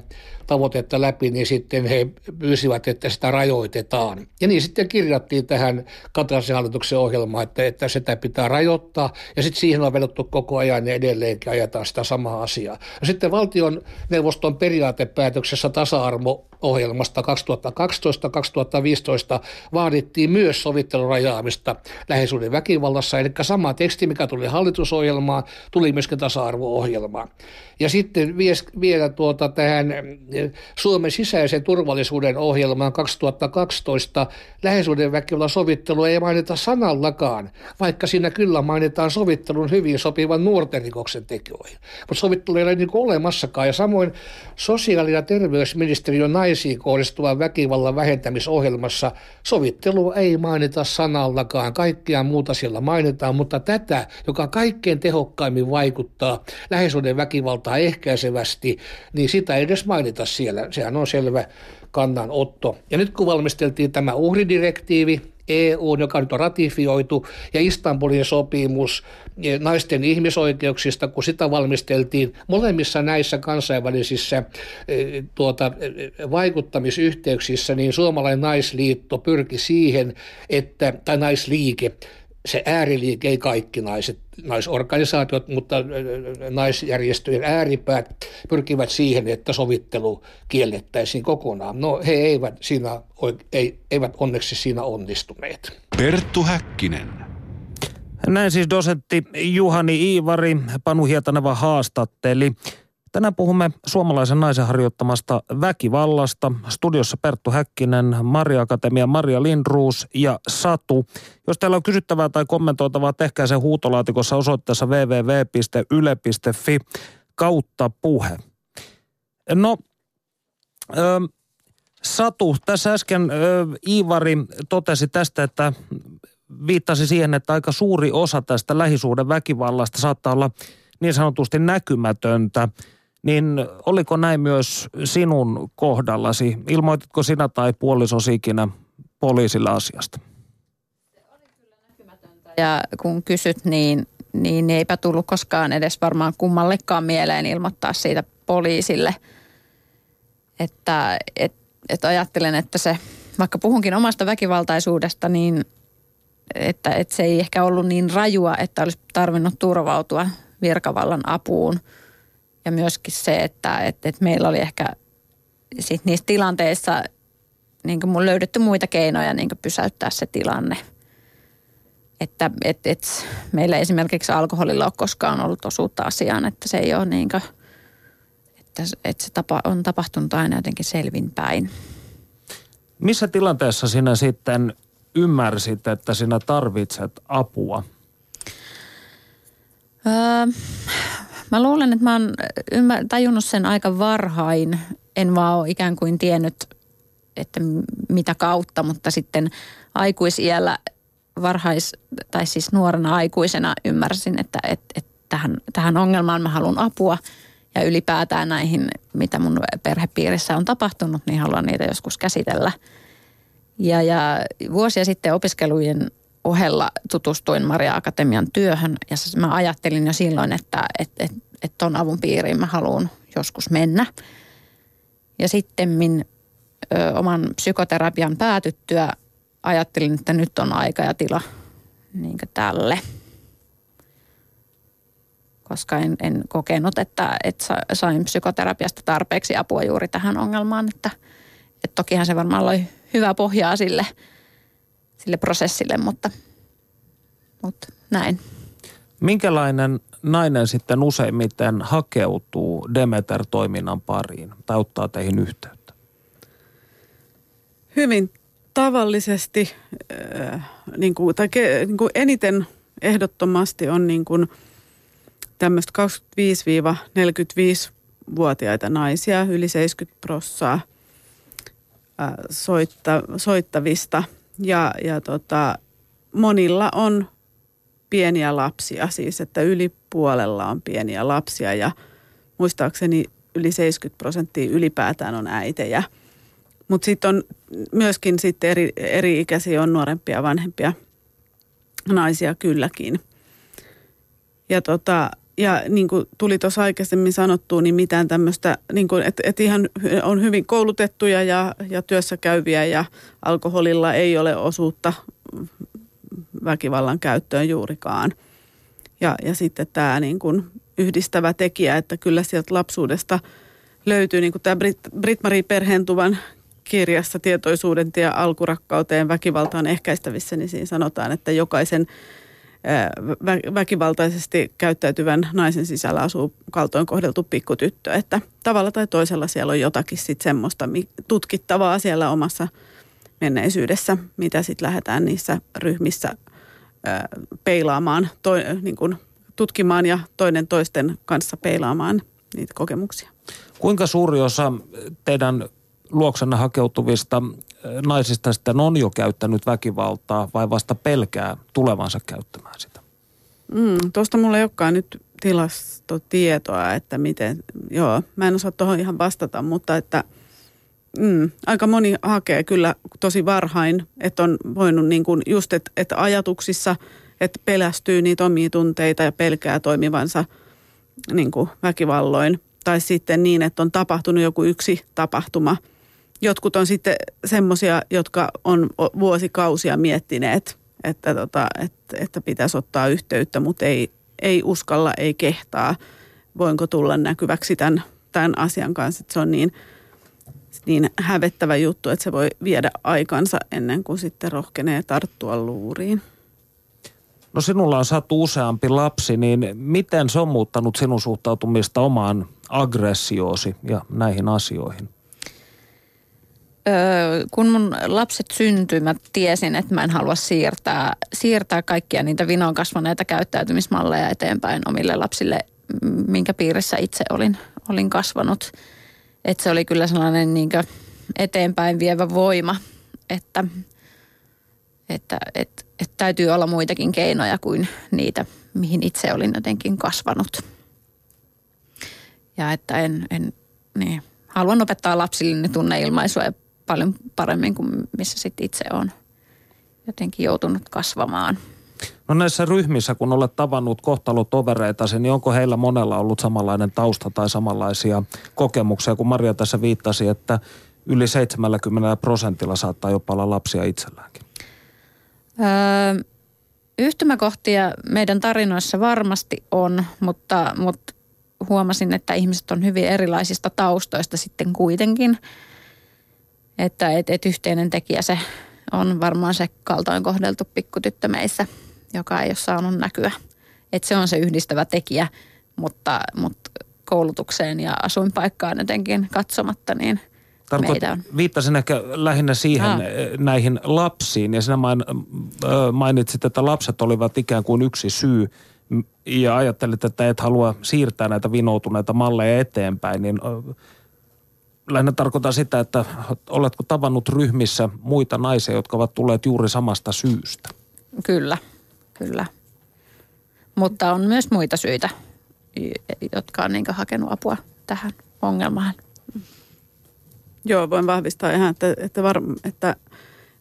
tavoitetta läpi, niin sitten he pyysivät, että sitä rajoitetaan. Ja niin sitten kirjattiin tähän Kataisen hallituksen ohjelmaan, että, että sitä pitää rajoittaa, ja sitten siihen on vedottu koko ajan ja edelleenkin ajetaan sitä samaa asiaa. Ja sitten valtion neuvoston periaatepäätöksessä tasa-arvo-ohjelmasta 2012-2015 vaadittiin myös sovittelun rajaamista läheisyyden väkivallassa, eli sama teksti, mikä tuli hallitusohjelmaan, tuli myöskin tasa-arvo-ohjelmaan. Ja sitten vielä tuota tähän Suomen sisäisen turvallisuuden ohjelmaan 2012 läheisyyden väkivallan sovittelu ei mainita sanallakaan, vaikka siinä kyllä mainitaan sovittelun hyvin sopivan nuorten rikoksen tekijöihin. Mutta sovittelu ei ole niin olemassakaan. Ja samoin sosiaali- ja terveysministeriön naisiin kohdistuvan väkivallan vähentämisohjelmassa sovittelu ei mainita sanallakaan. Kaikkea muuta siellä mainitaan, mutta tätä, joka kaikkein tehokkaimmin vaikuttaa läheisyyden väkivaltaa ehkäisevästi, niin sitä ei edes mainita siellä. Sehän on selvä kannanotto. Ja nyt kun valmisteltiin tämä uhridirektiivi, EU, joka nyt on ratifioitu, ja Istanbulin sopimus naisten ihmisoikeuksista, kun sitä valmisteltiin molemmissa näissä kansainvälisissä e, tuota, e, vaikuttamisyhteyksissä, niin suomalainen naisliitto pyrki siihen, että, tai naisliike, se ääriliike, ei kaikki naiset, naisorganisaatiot, mutta naisjärjestöjen ääripäät pyrkivät siihen, että sovittelu kiellettäisiin kokonaan. No he eivät, siinä, eivät onneksi siinä onnistuneet. Perttu Häkkinen. Näin siis dosentti Juhani Iivari, Panu Hietaneva haastatteli. Tänään puhumme suomalaisen naisen harjoittamasta väkivallasta. Studiossa Perttu Häkkinen, Maria Akatemia, Maria Lindruus ja Satu. Jos teillä on kysyttävää tai kommentoitavaa, tehkää se huutolaatikossa osoitteessa www.yle.fi kautta puhe. No, ö, Satu, tässä äsken ö, Iivari totesi tästä, että viittasi siihen, että aika suuri osa tästä lähisuuden väkivallasta saattaa olla niin sanotusti näkymätöntä. Niin oliko näin myös sinun kohdallasi? Ilmoititko sinä tai puolisosi ikinä poliisilla asiasta? Ja kun kysyt, niin, niin eipä tullut koskaan edes varmaan kummallekaan mieleen ilmoittaa siitä poliisille. Että et, et ajattelen, että se, vaikka puhunkin omasta väkivaltaisuudesta, niin että, että se ei ehkä ollut niin rajua, että olisi tarvinnut turvautua virkavallan apuun – ja myöskin se, että, että, että meillä oli ehkä sit niissä tilanteissa niin mun löydetty muita keinoja niin pysäyttää se tilanne. Että et, et, meillä esimerkiksi alkoholilla ole koskaan ollut osuutta asiaan, että se ei ole niin kuin, että, että se tapa, on tapahtunut aina jotenkin selvinpäin. Missä tilanteessa sinä sitten ymmärsit, että sinä tarvitset apua? Öö, Mä luulen, että mä oon ymmär- tajunnut sen aika varhain. En vaan ole ikään kuin tiennyt, että mitä kautta, mutta sitten aikuisiellä varhais, tai siis nuorena aikuisena ymmärsin, että, että, että tähän, tähän ongelmaan mä haluan apua. Ja ylipäätään näihin, mitä mun perhepiirissä on tapahtunut, niin haluan niitä joskus käsitellä. Ja, ja vuosia sitten opiskelujen ohella tutustuin Maria Akatemian työhön ja mä ajattelin jo silloin, että että että, että ton avun piiriin mä haluan joskus mennä. Ja sitten ö, oman psykoterapian päätyttyä ajattelin, että nyt on aika ja tila niin tälle. Koska en, en kokenut, että, että sain psykoterapiasta tarpeeksi apua juuri tähän ongelmaan. Että, että tokihan se varmaan oli hyvä pohjaa sille – sille prosessille, mutta, mutta näin. Minkälainen nainen sitten useimmiten hakeutuu Demeter-toiminnan pariin tai ottaa teihin yhteyttä? Hyvin tavallisesti, äh, niin kuin, tai ke, niin kuin eniten ehdottomasti on niin kuin tämmöistä 25-45-vuotiaita naisia, yli 70 prossaa äh, soitta, soittavista – ja, ja tota, monilla on pieniä lapsia, siis että yli puolella on pieniä lapsia ja muistaakseni yli 70 prosenttia ylipäätään on äitejä. Mutta sitten on myöskin sitten eri, eri ikäisiä, on nuorempia, vanhempia naisia kylläkin. Ja tota, ja niin kuin tuli tuossa aikaisemmin sanottua, niin mitään tämmöistä, niin että, että ihan on hyvin koulutettuja ja, ja työssä käyviä ja alkoholilla ei ole osuutta väkivallan käyttöön juurikaan. Ja, ja sitten tämä niin kuin yhdistävä tekijä, että kyllä sieltä lapsuudesta löytyy, niin kuin tämä Brit- Brit-Marie Perhentuvan kirjassa Tietoisuuden tie alkurakkauteen väkivaltaan ehkäistävissä, niin siinä sanotaan, että jokaisen väkivaltaisesti käyttäytyvän naisen sisällä asuu kaltoin kohdeltu pikkutyttö. Että tavalla tai toisella siellä on jotakin sit semmoista tutkittavaa siellä omassa menneisyydessä, mitä sitten lähdetään niissä ryhmissä peilaamaan, toi, niin kuin tutkimaan ja toinen toisten kanssa peilaamaan niitä kokemuksia. Kuinka suuri osa teidän luoksenne hakeutuvista naisista sitten on jo käyttänyt väkivaltaa vai vasta pelkää tulevansa käyttämään sitä? Mm, Tuosta mulla ei olekaan nyt tilastotietoa, että miten, joo, mä en osaa tuohon ihan vastata, mutta että mm, aika moni hakee kyllä tosi varhain, että on voinut niin kuin just, että, että ajatuksissa, että pelästyy niitä omia tunteita ja pelkää toimivansa niin kuin väkivalloin. Tai sitten niin, että on tapahtunut joku yksi tapahtuma – jotkut on sitten semmoisia, jotka on vuosikausia miettineet, että, tota, että, että pitäisi ottaa yhteyttä, mutta ei, ei uskalla, ei kehtaa. Voinko tulla näkyväksi tämän, tämän asian kanssa, että se on niin, niin hävettävä juttu, että se voi viedä aikansa ennen kuin sitten rohkenee tarttua luuriin. No sinulla on saatu useampi lapsi, niin miten se on muuttanut sinun suhtautumista omaan aggressioosi ja näihin asioihin? Kun mun lapset syntyi, mä tiesin, että mä en halua siirtää, siirtää kaikkia niitä vinoon kasvaneita käyttäytymismalleja eteenpäin omille lapsille, minkä piirissä itse olin, olin kasvanut. Että se oli kyllä sellainen niin eteenpäin vievä voima, että, että, että, että täytyy olla muitakin keinoja kuin niitä, mihin itse olin jotenkin kasvanut. Ja että en, en niin, haluan opettaa lapsille ne tunneilmaisua ja paljon paremmin kuin missä sitten itse on jotenkin joutunut kasvamaan. No näissä ryhmissä, kun olet tavannut kohtalotovereita, niin onko heillä monella ollut samanlainen tausta tai samanlaisia kokemuksia, kun Maria tässä viittasi, että yli 70 prosentilla saattaa jopa olla lapsia itselläänkin? Öö, yhtymäkohtia meidän tarinoissa varmasti on, mutta, mutta huomasin, että ihmiset on hyvin erilaisista taustoista sitten kuitenkin – että et, et yhteinen tekijä se on varmaan se kaltoin kohdeltu pikkutyttö meissä, joka ei ole saanut näkyä. Että se on se yhdistävä tekijä, mutta, mutta koulutukseen ja asuinpaikkaan jotenkin katsomatta, niin Tarkoit, meitä on. Viittasin ehkä lähinnä siihen Aa. näihin lapsiin ja sinä mainitsit, että lapset olivat ikään kuin yksi syy ja ajattelit, että et halua siirtää näitä vinoutuneita malleja eteenpäin, niin lähinnä tarkoitan sitä, että oletko tavannut ryhmissä muita naisia, jotka ovat tulleet juuri samasta syystä? Kyllä, kyllä. Mutta on myös muita syitä, jotka on niin hakenut apua tähän ongelmaan. Joo, voin vahvistaa ihan, että, että, var, että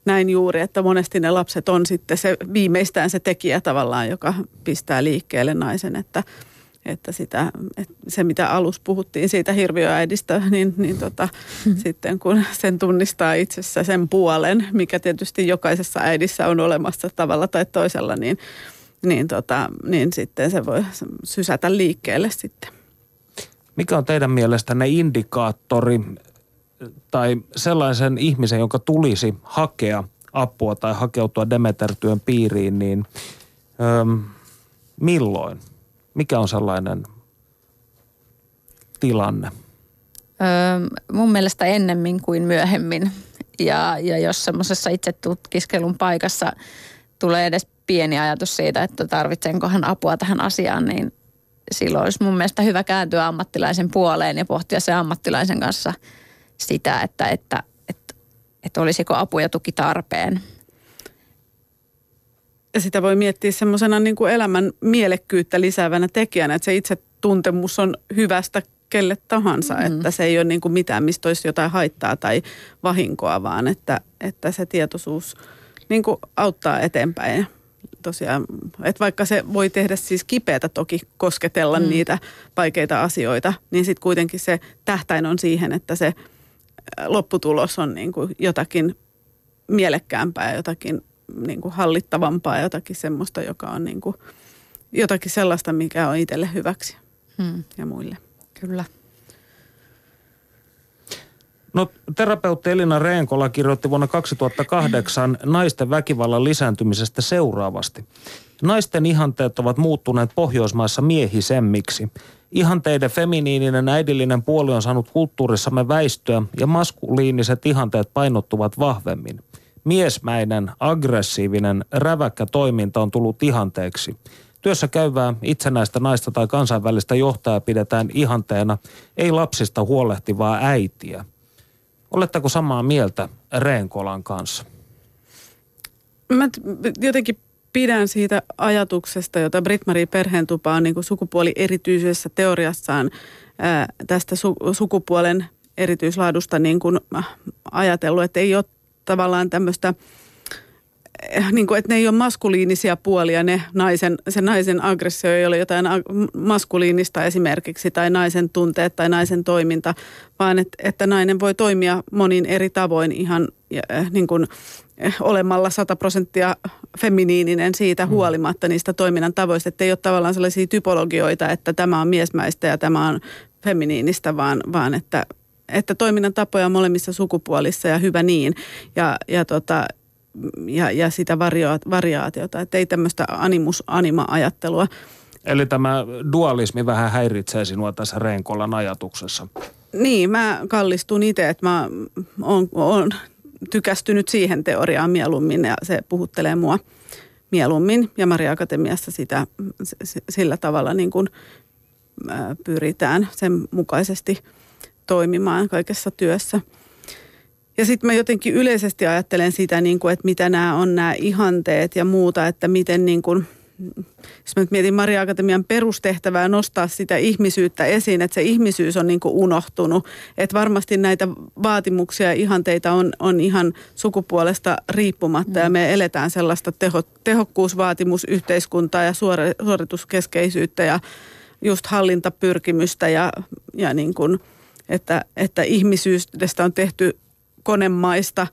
näin juuri, että monesti ne lapset on sitten se viimeistään se tekijä tavallaan, joka pistää liikkeelle naisen, että – että, sitä, että se mitä alus puhuttiin siitä hirviöäidistä, niin, niin tota, hmm. sitten kun sen tunnistaa itsessä sen puolen, mikä tietysti jokaisessa äidissä on olemassa tavalla tai toisella, niin, niin, tota, niin sitten se voi sysätä liikkeelle sitten. Mikä on teidän mielestänne indikaattori tai sellaisen ihmisen, jonka tulisi hakea apua tai hakeutua Demeter-työn piiriin, niin öö, milloin – mikä on sellainen tilanne? Öö, mun mielestä ennemmin kuin myöhemmin. Ja, ja jos semmoisessa itse tutkiskelun paikassa tulee edes pieni ajatus siitä, että tarvitsenkohan apua tähän asiaan, niin silloin olisi mun mielestä hyvä kääntyä ammattilaisen puoleen ja pohtia se ammattilaisen kanssa sitä, että, että, että, että olisiko apu ja tuki tarpeen sitä voi miettiä semmoisena niin kuin elämän mielekkyyttä lisäävänä tekijänä, että se itse tuntemus on hyvästä kelle tahansa, mm-hmm. että se ei ole niin kuin mitään, mistä olisi jotain haittaa tai vahinkoa, vaan että, että se tietoisuus niin kuin auttaa eteenpäin tosiaan, että vaikka se voi tehdä siis kipeätä toki kosketella mm. niitä vaikeita asioita, niin sitten kuitenkin se tähtäin on siihen, että se lopputulos on niin kuin jotakin mielekkäämpää, jotakin niin kuin hallittavampaa, jotakin semmoista, joka on niin kuin, jotakin sellaista, mikä on itselle hyväksi hmm. ja muille. Kyllä. No terapeutti Elina Reenkola kirjoitti vuonna 2008 naisten väkivallan lisääntymisestä seuraavasti. Naisten ihanteet ovat muuttuneet Pohjoismaissa miehisemmiksi. Ihanteiden feminiininen äidillinen puoli on saanut kulttuurissamme väistöä ja maskuliiniset ihanteet painottuvat vahvemmin. Miesmäinen, aggressiivinen, räväkkä toiminta on tullut ihanteeksi. Työssä käyvää itsenäistä naista tai kansainvälistä johtajaa pidetään ihanteena, ei lapsista huolehtivaa äitiä. Oletteko samaa mieltä Reenkolan kanssa? Mä jotenkin pidän siitä ajatuksesta, jota Britt-Marie Perheentupa on niin sukupuoli erityisessä teoriassaan ää, tästä su- sukupuolen erityislaadusta niin kuin ajatellut, että ei ole tavallaan tämmöistä, eh, niin kuin, että ne ei ole maskuliinisia puolia, ne naisen, se naisen aggressio ei ole jotain maskuliinista esimerkiksi, tai naisen tunteet tai naisen toiminta, vaan että, että nainen voi toimia monin eri tavoin ihan eh, niin kuin, eh, olemalla 100 prosenttia feminiininen siitä mm. huolimatta niistä toiminnan tavoista, että ei ole tavallaan sellaisia typologioita, että tämä on miesmäistä ja tämä on feminiinistä, vaan, vaan että, että toiminnan tapoja on molemmissa sukupuolissa ja hyvä niin. Ja, ja, tota, ja, ja sitä variaatiota, että ei tämmöistä animus-anima-ajattelua. Eli tämä dualismi vähän häiritsee sinua tässä Reenkolan ajatuksessa. Niin, mä kallistun itse, että mä oon, oon tykästynyt siihen teoriaan mieluummin ja se puhuttelee mua mieluummin. Ja Maria Akatemiassa sitä sillä tavalla niin kuin pyritään sen mukaisesti – toimimaan kaikessa työssä. Ja sitten mä jotenkin yleisesti ajattelen sitä, niin kuin, että mitä nämä on nämä ihanteet ja muuta, että miten niin kuin, jos mä nyt mietin Maria Akatemian perustehtävää nostaa sitä ihmisyyttä esiin, että se ihmisyys on niin kuin unohtunut. Että varmasti näitä vaatimuksia ja ihanteita on, on ihan sukupuolesta riippumatta mm. ja me eletään sellaista teho, tehokkuusvaatimusyhteiskuntaa ja suori, suorituskeskeisyyttä ja just hallintapyrkimystä ja, ja niin kuin – että, että ihmisyydestä on tehty konemaista,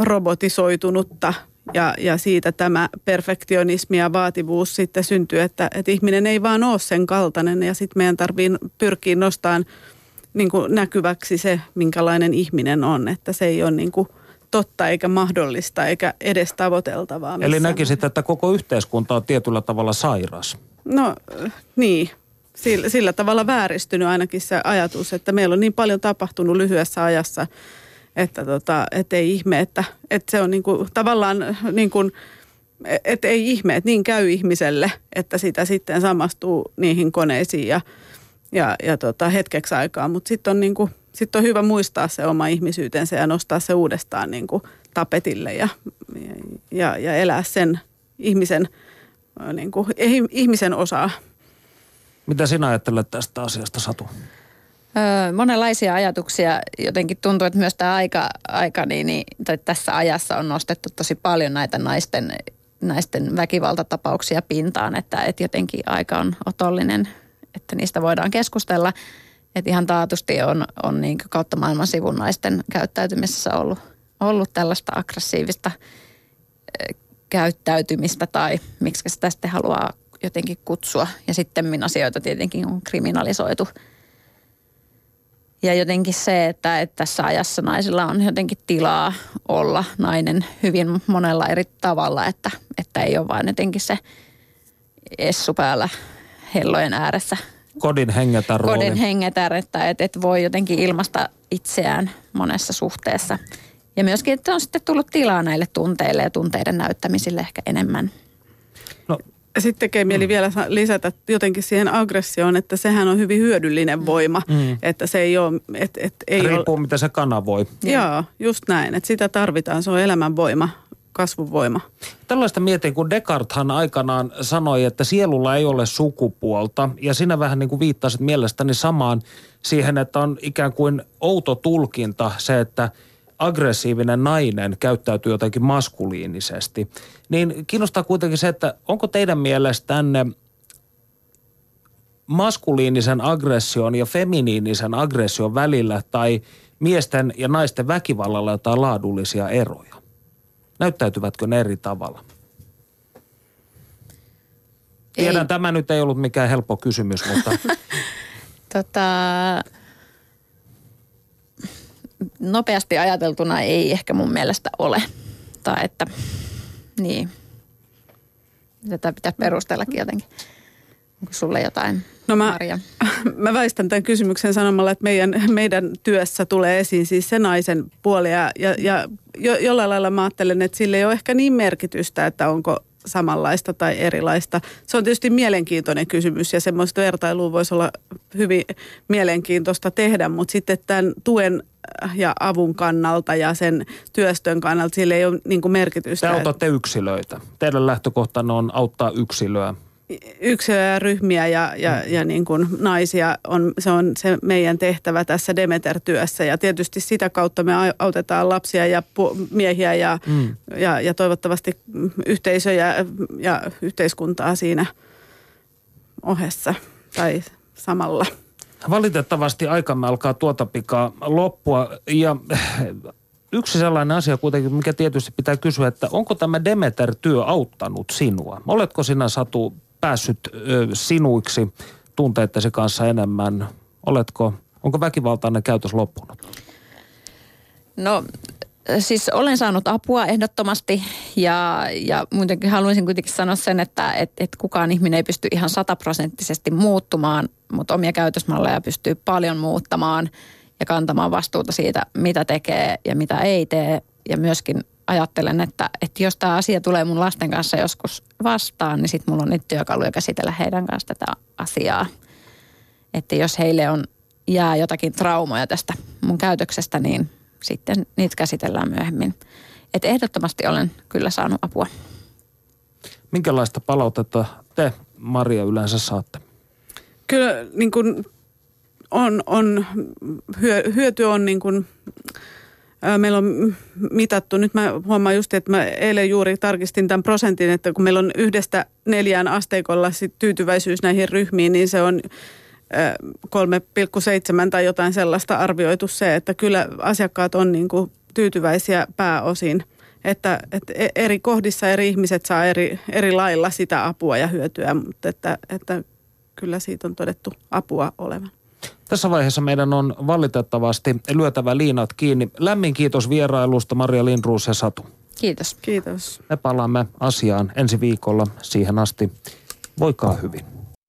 robotisoitunutta ja, ja siitä tämä perfektionismi ja vaativuus sitten syntyy, että, että ihminen ei vaan ole sen kaltainen ja sitten meidän tarvii pyrkiä nostamaan niin kuin näkyväksi se, minkälainen ihminen on, että se ei ole niin kuin totta eikä mahdollista eikä edes tavoiteltavaa. Eli näkisit, että koko yhteiskunta on tietyllä tavalla sairas? No niin, sillä, sillä tavalla vääristynyt ainakin se ajatus, että meillä on niin paljon tapahtunut lyhyessä ajassa, että tota, et ei ihme, että, että se on niinku, tavallaan niin kuin, että ei ihme, että niin käy ihmiselle, että sitä sitten samastuu niihin koneisiin ja, ja, ja tota, hetkeksi aikaa. Mutta sitten on, niinku, sit on hyvä muistaa se oma ihmisyytensä ja nostaa se uudestaan niinku tapetille ja, ja, ja elää sen ihmisen, niinku, ihmisen osaa. Mitä sinä ajattelet tästä asiasta, Satu? Öö, monenlaisia ajatuksia. Jotenkin tuntuu, että myös tämä aika, aika niin, niin, tai tässä ajassa on nostettu tosi paljon näitä naisten, naisten väkivaltatapauksia pintaan, että, että jotenkin aika on otollinen, että niistä voidaan keskustella. Että ihan taatusti on, on niin kautta maailman sivun naisten käyttäytymisessä ollut, ollut tällaista aggressiivista käyttäytymistä tai miksi sitä sitten haluaa jotenkin kutsua. Ja sitten asioita tietenkin on kriminalisoitu. Ja jotenkin se, että, että tässä ajassa naisilla on jotenkin tilaa olla nainen hyvin monella eri tavalla, että, että ei ole vain jotenkin se essu päällä hellojen ääressä. Kodin hengätär Kodin hengätär, että, että, että voi jotenkin ilmasta itseään monessa suhteessa. Ja myöskin, että on sitten tullut tilaa näille tunteille ja tunteiden näyttämisille ehkä enemmän. Sitten tekee mieli mm. vielä lisätä jotenkin siihen aggressioon, että sehän on hyvin hyödyllinen mm. voima. Mm. Että se ei ole... Et, et, ei Riippuu, ole... mitä se kanavoi. Joo, just näin. Että sitä tarvitaan. Se on elämänvoima kasvuvoima. Tällaista mietin, kun Descarteshan aikanaan sanoi, että sielulla ei ole sukupuolta. Ja sinä vähän niin kuin viittasit mielestäni samaan siihen, että on ikään kuin outo tulkinta se, että aggressiivinen nainen käyttäytyy jotenkin maskuliinisesti, niin kiinnostaa kuitenkin se, että onko teidän mielestänne maskuliinisen aggression ja feminiinisen aggression välillä tai miesten ja naisten väkivallalla jotain laadullisia eroja? Näyttäytyvätkö ne eri tavalla? Tiedän, ei. tämä nyt ei ollut mikään helppo kysymys, mutta... tota, nopeasti ajateltuna ei ehkä mun mielestä ole. Tai että, niin. Tätä pitäisi perustellakin jotenkin. Onko sulle jotain, no mä, Maria? Mä väistän tämän kysymyksen sanomalla, että meidän, meidän työssä tulee esiin siis se naisen puoli. Ja, ja jo, jollain lailla mä ajattelen, että sille ei ole ehkä niin merkitystä, että onko samanlaista tai erilaista. Se on tietysti mielenkiintoinen kysymys ja semmoista vertailua voisi olla hyvin mielenkiintoista tehdä, mutta sitten tämän tuen ja avun kannalta ja sen työstön kannalta sille ei ole niin merkitystä. Te autatte yksilöitä. Teidän lähtökohtanne on auttaa yksilöä yksilöjä ja ryhmiä ja, ja, mm. ja niin kuin naisia, on, se on se meidän tehtävä tässä Demeter-työssä. Ja tietysti sitä kautta me autetaan lapsia ja miehiä ja, mm. ja, ja toivottavasti yhteisöjä ja yhteiskuntaa siinä ohessa tai samalla. Valitettavasti aikamme alkaa tuota pikaa loppua ja yksi sellainen asia kuitenkin, mikä tietysti pitää kysyä, että onko tämä Demeter-työ auttanut sinua? Oletko sinä Satu päässyt ö, sinuiksi tunteittesi kanssa enemmän? Oletko, onko väkivaltainen käytös loppunut? No siis olen saanut apua ehdottomasti ja, ja muutenkin haluaisin kuitenkin sanoa sen, että et, et kukaan ihminen ei pysty ihan sataprosenttisesti muuttumaan, mutta omia käytösmalleja pystyy paljon muuttamaan ja kantamaan vastuuta siitä, mitä tekee ja mitä ei tee ja myöskin ajattelen, että, että jos tämä asia tulee mun lasten kanssa joskus vastaan, niin sitten mulla on nyt työkaluja käsitellä heidän kanssa tätä asiaa. Että jos heille on jää jotakin traumoja tästä mun käytöksestä, niin sitten niitä käsitellään myöhemmin. Että ehdottomasti olen kyllä saanut apua. Minkälaista palautetta te, Maria, yleensä saatte? Kyllä niin kuin on, on, hyöty on niin kuin meillä on mitattu, nyt mä huomaan just, että mä eilen juuri tarkistin tämän prosentin, että kun meillä on yhdestä neljään asteikolla sit tyytyväisyys näihin ryhmiin, niin se on 3,7 tai jotain sellaista arvioitu se, että kyllä asiakkaat on niin kuin tyytyväisiä pääosin. Että, että e-, eri kohdissa eri ihmiset saa eri, eri lailla sitä apua ja hyötyä, mutta että, että kyllä siitä on todettu apua olevan. Tässä vaiheessa meidän on valitettavasti lyötävä liinat kiinni. Lämmin kiitos vierailusta Maria Lindruus ja Satu. Kiitos. Kiitos. Me palaamme asiaan ensi viikolla. Siihen asti voikaa hyvin.